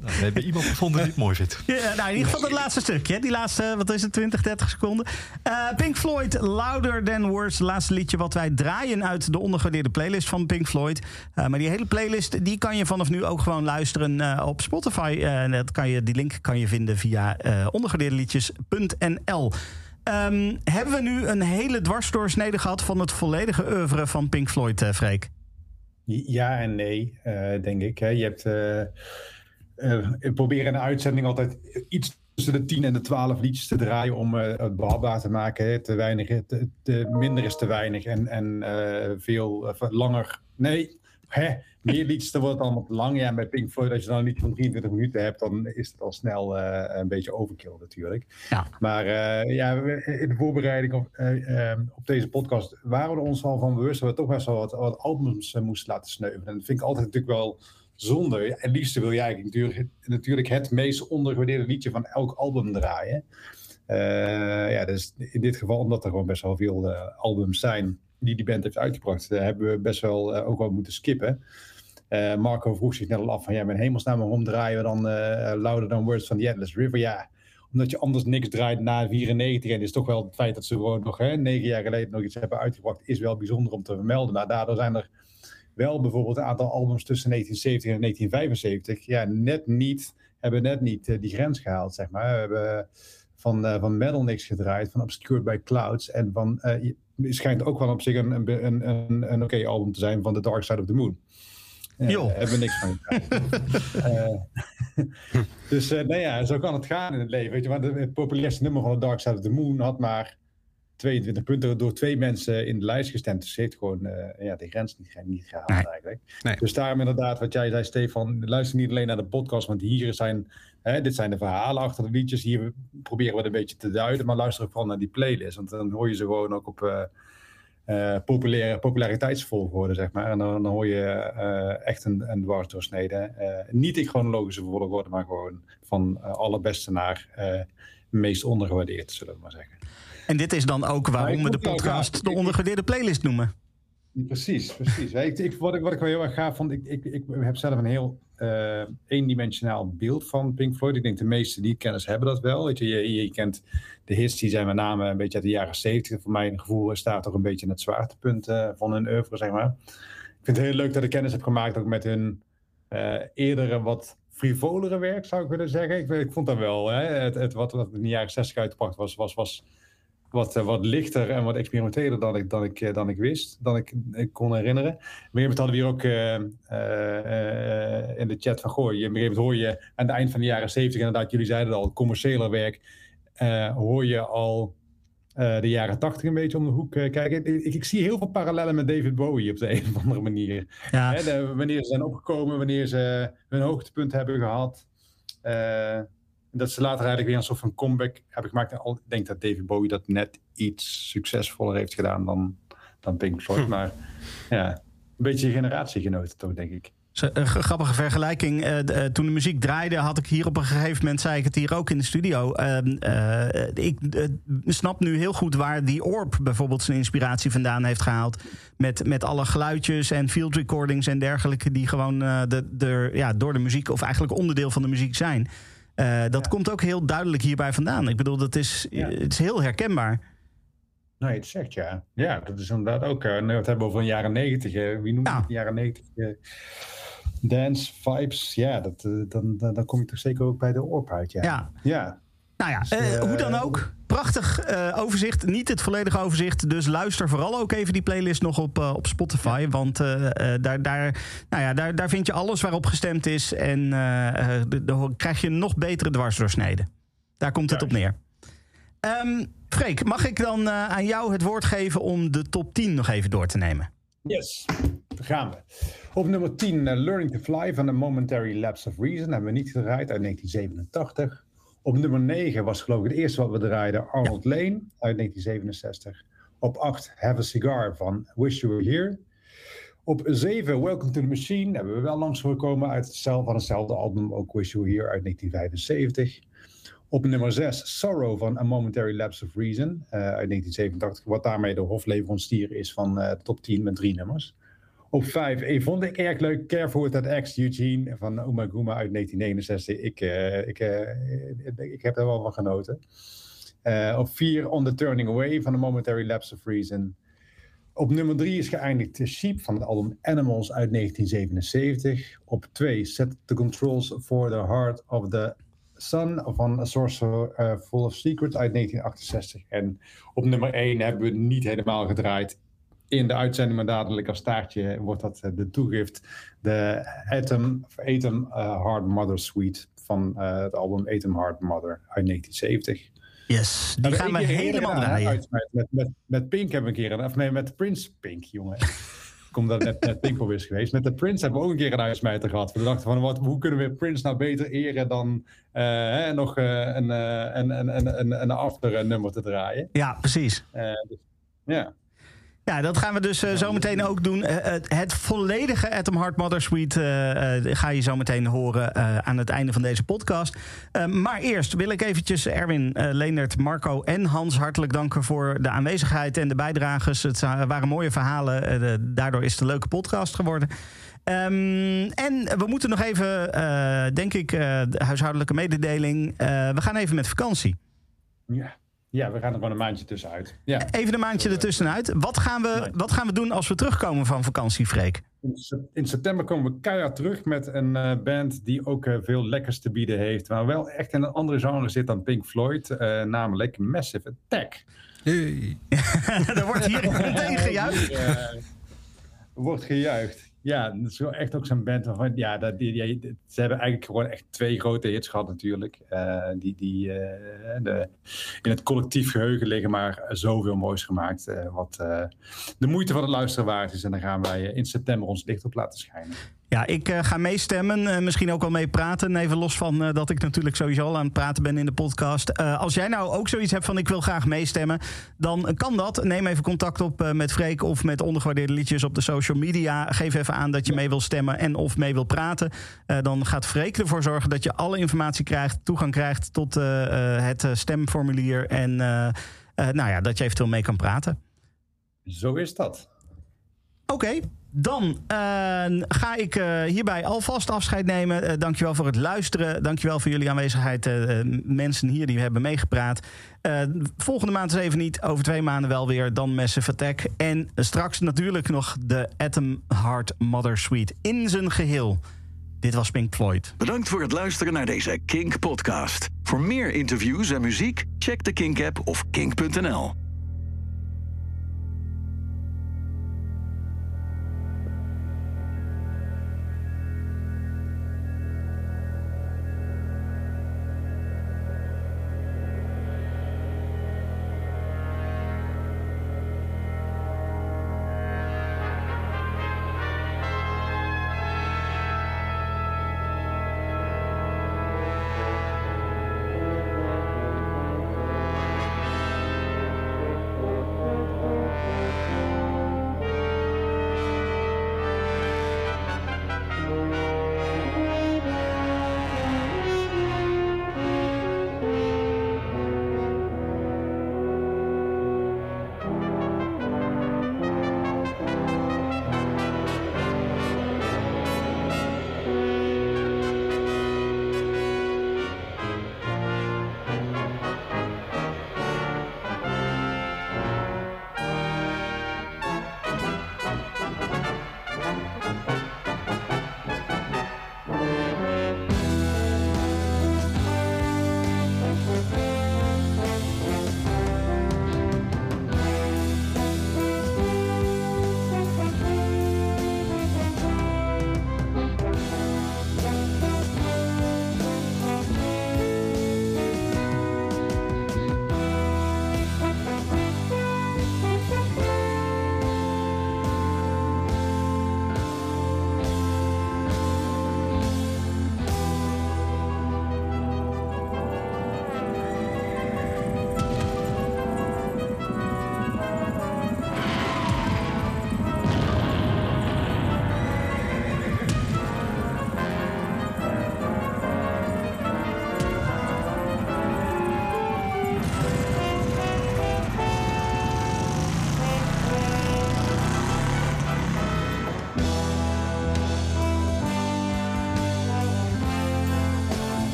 Nou, we hebben iemand gevonden die het mooi vindt. Ja, nou, in ieder geval dat laatste stukje. Die laatste, wat is het, 20, 30 seconden. Eh, Pink Floyd, Louder Than Words. Het laatste liedje wat wij draaien uit de ondergewaardeerde playlist van Pink Floyd. Eh, maar die hele playlist, die kan je vanaf nu ook gewoon luisteren eh, op Spotify. Dat kan je, die link kan je vinden via ondergewaardeerdeliedjes.nl. Ehm, hebben we nu een hele dwarsdoorsnede gehad van het volledige oeuvre van Pink Floyd, eh Freek? Ja en nee, eh, denk ik. Hè. Je hebt. eh eh, ik probeer in de uitzending altijd iets tussen de 10 en de 12 liedjes te draaien om het behapbaar te maken. Te weinig, te, minder is te weinig en, en veel langer. Nee, hè, meer liedjes, dan wordt het allemaal lang. Ja, en bij Pink Floyd, als je dan een liedje van 23 minuten hebt, dan is het al snel eh, een beetje overkill natuurlijk. Ja. Maar eh, ja, in de voorbereiding op, eh, eh, op deze podcast waren we er ons al van bewust dat we toch best wel wat, wat albums moesten laten sneuvelen. En dat vind ik altijd natuurlijk wel zonde. Ja, Het liefste wil eigenlijk natuurlijk, natuurlijk het meest ondergewaardeerde liedje van elk album draaien. Ja, dus in dit geval, omdat er gewoon best wel veel albums zijn die die band heeft uitgebracht, eh, hebben we best wel eh, ook wel moeten skippen. Eh, Marco vroeg zich net al af van, ja, mijn hemelsnaam, waarom draaien we dan Louder Than Words van The Atlas River? Ja, omdat je anders niks draait na 94. En het is toch wel het feit dat ze gewoon nog negen jaar geleden nog iets hebben uitgebracht, is wel bijzonder om te vermelden. Maar daardoor zijn er wel bijvoorbeeld een aantal albums tussen 1970 en 1975, ja, net niet, hebben net niet die grens gehaald, zeg maar. We hebben van, eh, van Metal niks gedraaid, van Obscured by Clouds en van, schijnt ook wel op zich een, een, een, een, een oké album te zijn van The Dark Side of the Moon. Eh, Joh. Daar hebben we niks van. Eh, dus eh nou ja, zo kan het gaan in het leven. Weet je, de- het populairste nummer van The Dark Side of the Moon had maar 22 punten door twee mensen in de lijst gestemd. Dus ze heeft gewoon ja, de grens niet, niet gehaald Nee. eigenlijk. Nee. Dus daarom inderdaad, wat jij zei, Stefan, luister niet alleen naar de podcast, want hier zijn, hè, dit zijn de verhalen achter de liedjes. Hier proberen we het een beetje te duiden, maar luister ook vooral naar die playlist. Want dan hoor je ze gewoon ook op eh, populaire, populariteitsvolgorde, zeg maar. En dan, dan hoor je eh, echt een, een dwarsdoorsnede. Niet in chronologische volgorde, maar gewoon van allerbeste naar meest ondergewaardeerd, zullen we maar zeggen. En dit is dan ook waarom we de podcast de ondergewaardeerde playlist noemen. Precies, precies. ik, ik, wat, ik, wat ik wel heel erg gaaf vond, ik, ik, ik heb zelf een heel eh, eendimensionaal beeld van Pink Floyd. Ik denk de meeste die kenners hebben dat wel. Je, je, kent de hits, die zijn met name een beetje uit de jaren zeventig. Voor mijn gevoel staat toch een beetje het zwaartepunt eh, van hun oeuvre, zeg maar. Ik vind het heel leuk dat ik kennis heb gemaakt ook met hun eh, eerdere wat frivolere werk, zou ik willen zeggen. Ik, vond dat wel, hè, het, het, wat, wat in de jaren 60 uitgebracht was, was, was wat, eh, wat lichter en wat experimenteler dan ik, dan ik, eh, dan ik wist, dan ik, ik kon herinneren. Op een gegeven moment hadden we hier ook eh, in de chat van, gooi, op een gegeven moment hoor je aan het eind van de jaren 70, inderdaad, jullie zeiden het al, commerciëler werk, hoor je al de jaren 80 een beetje om de hoek kijken. Ik, ik zie heel veel parallellen met David Bowie op de een of andere manier. Ja, Hè, de- wanneer ze zijn opgekomen, wanneer ze hun hoogtepunt hebben gehad. Dat ze later eigenlijk weer een soort van comeback hebben gemaakt. En al- Ik denk dat David Bowie dat net iets succesvoller heeft gedaan dan, dan Pink Floyd. Maar ja, een beetje generatiegenoten toch, denk ik. Een grappige vergelijking. Eh, eh, toen de muziek draaide, had ik hier op een gegeven moment, zei ik het hier ook in de studio. Ehm, eh, ik snap nu heel goed waar die Orb bijvoorbeeld zijn inspiratie vandaan heeft gehaald. Met, met alle geluidjes en field recordings en dergelijke, die gewoon de, de, ja, door de muziek, of eigenlijk onderdeel van de muziek zijn. Eh, dat komt ook heel duidelijk hierbij vandaan. Ik bedoel, dat is, Ja. het is heel herkenbaar. Nee, het zegt ja. Ja, dat is inderdaad ook. eh, nu we het hebben over een jaren negentig. wie noemt Ja. het? Jaren negentig. eh, dance, vibes. Ja, dat, eh, dan, dan, dan kom je toch zeker ook bij de uit. Ja. Ja. Ja. Nou ja, Dus, eh, eh, hoe dan ook. Prachtig eh, overzicht. Niet het volledige overzicht. Dus luister vooral ook even die playlist nog op, eh, op Spotify. Want eh, eh, daar, daar, nou ja, daar, daar vind je alles waarop gestemd is. En eh, eh, dan krijg je een nog betere dwarsdoorsnede. Daar komt het op neer. Ehm Freek, mag ik dan eh, aan jou het woord geven om de top 10 nog even door te nemen? Yes, daar gaan we. Op nummer 10, eh, Learning to Fly van A Momentary Lapse of Reason. Hebben we niet gedraaid uit 1987. Op nummer 9 was geloof ik het eerste wat we draaiden, Arnold Lane uit 1967. Op 8, Have a Cigar van Wish You Were Here. Op 7, Welcome to the Machine. Hebben we wel langs gekomen uit hetzelfde, van hetzelfde album, ook Wish You Were Here uit 1975. Op nummer 6, Sorrow van A Momentary Lapse of Reason eh, uit 1987. Wat daarmee de hofleverancier is van de top 10 met drie nummers. Op vijf eh, vond ik erg leuk Careful That X Eugene van Uma Guma uit 1969. Ik, eh, ik, eh, ik heb er wel van genoten. Eh, op vier On the Turning Away van The Momentary Lapse of Reason. Op nummer drie is geëindigd The Sheep van het album Animals uit 1977. Op twee Set the Controls for the Heart of the Sun van A Sorcerer Full of Secrets uit 1968. En op nummer één hebben we niet helemaal gedraaid. In de uitzending, maar dadelijk als staartje wordt dat eh, de toegift. De Atom, Atom eh, Heart Mother Suite van eh, het album Atom Heart Mother uit 1970. Yes, die Hebben gaan we helemaal draaien. Met, met, met Pink hebben we een keer. Of nee, met Prince Pink, jongen. Ik kom dat net, net Pink is geweest. Met de Prince hebben we ook een keer een uitsmijter gehad. We dachten van, wat, hoe kunnen we Prince nou beter eren dan eh, hè, nog eh, een, eh, een, een, een, een, een after eh, nummer te draaien. Ja, precies. Eh, dus, ja. Ja, dat gaan we dus eh, zo meteen ook doen. Eh, het, het volledige Atom Heart Mother Suite eh, eh, ga je zo meteen horen eh, aan het einde van deze podcast. Eh, maar eerst wil ik eventjes Erwin, eh Leendert, Marco en Hans hartelijk danken voor de aanwezigheid en de bijdrages. Het waren mooie verhalen. eh, daardoor is het een leuke podcast geworden. Ehm, en we moeten nog even, eh, denk ik, eh, de huishoudelijke mededeling. Eh, we gaan even met vakantie. Ja. Ja, we gaan er gewoon een maandje tussenuit. Ja. Even een maandje ertussenuit. Wat gaan, we, wat gaan we doen als we terugkomen van vakantie, Freek? In, sep- in september komen we keihard terug met een eh, band die ook eh, veel lekkers te bieden heeft. Maar wel echt in een andere genre zit dan Pink Floyd, eh, namelijk Massive Attack. Hey. er wordt hier meteen gejuicht. Wordt gejuicht. Ja, dat is wel echt ook zo'n band waarvan, ja, dat, die, ze hebben eigenlijk gewoon echt twee grote hits gehad natuurlijk. Eh, die die eh, de, in het collectief geheugen liggen, maar zoveel moois gemaakt. eh, wat de moeite van het luisteren waard is. En daar gaan wij in september ons licht op laten schijnen. Ja, ik eh, ga meestemmen. eh, misschien ook wel mee praten. Even los van eh, dat ik natuurlijk sowieso al aan het praten ben in de podcast. Als jij nou ook zoiets hebt van ik wil graag meestemmen, dan kan dat. Neem even contact op met Freek of met ondergewaardeerde liedjes op de social media. Geef even aan dat je mee wil stemmen en of mee wil praten. Dan gaat Freek ervoor zorgen dat je alle informatie krijgt, toegang krijgt tot het stemformulier. En nou ja, dat je eventueel mee kan praten. Zo is dat. Oké, dan eh, ga ik eh, hierbij alvast afscheid nemen. Eh, dankjewel voor het luisteren. Dankjewel voor jullie aanwezigheid. mensen hier die hebben meegepraat. Volgende maand is even niet. Over twee maanden wel weer. Dan Massive Attack. En straks natuurlijk nog de Atom Heart Mother Suite in zijn geheel. Dit was Pink Floyd. Bedankt voor het luisteren naar deze Kink podcast. Voor meer interviews en muziek, check de Kink app of kink.nl.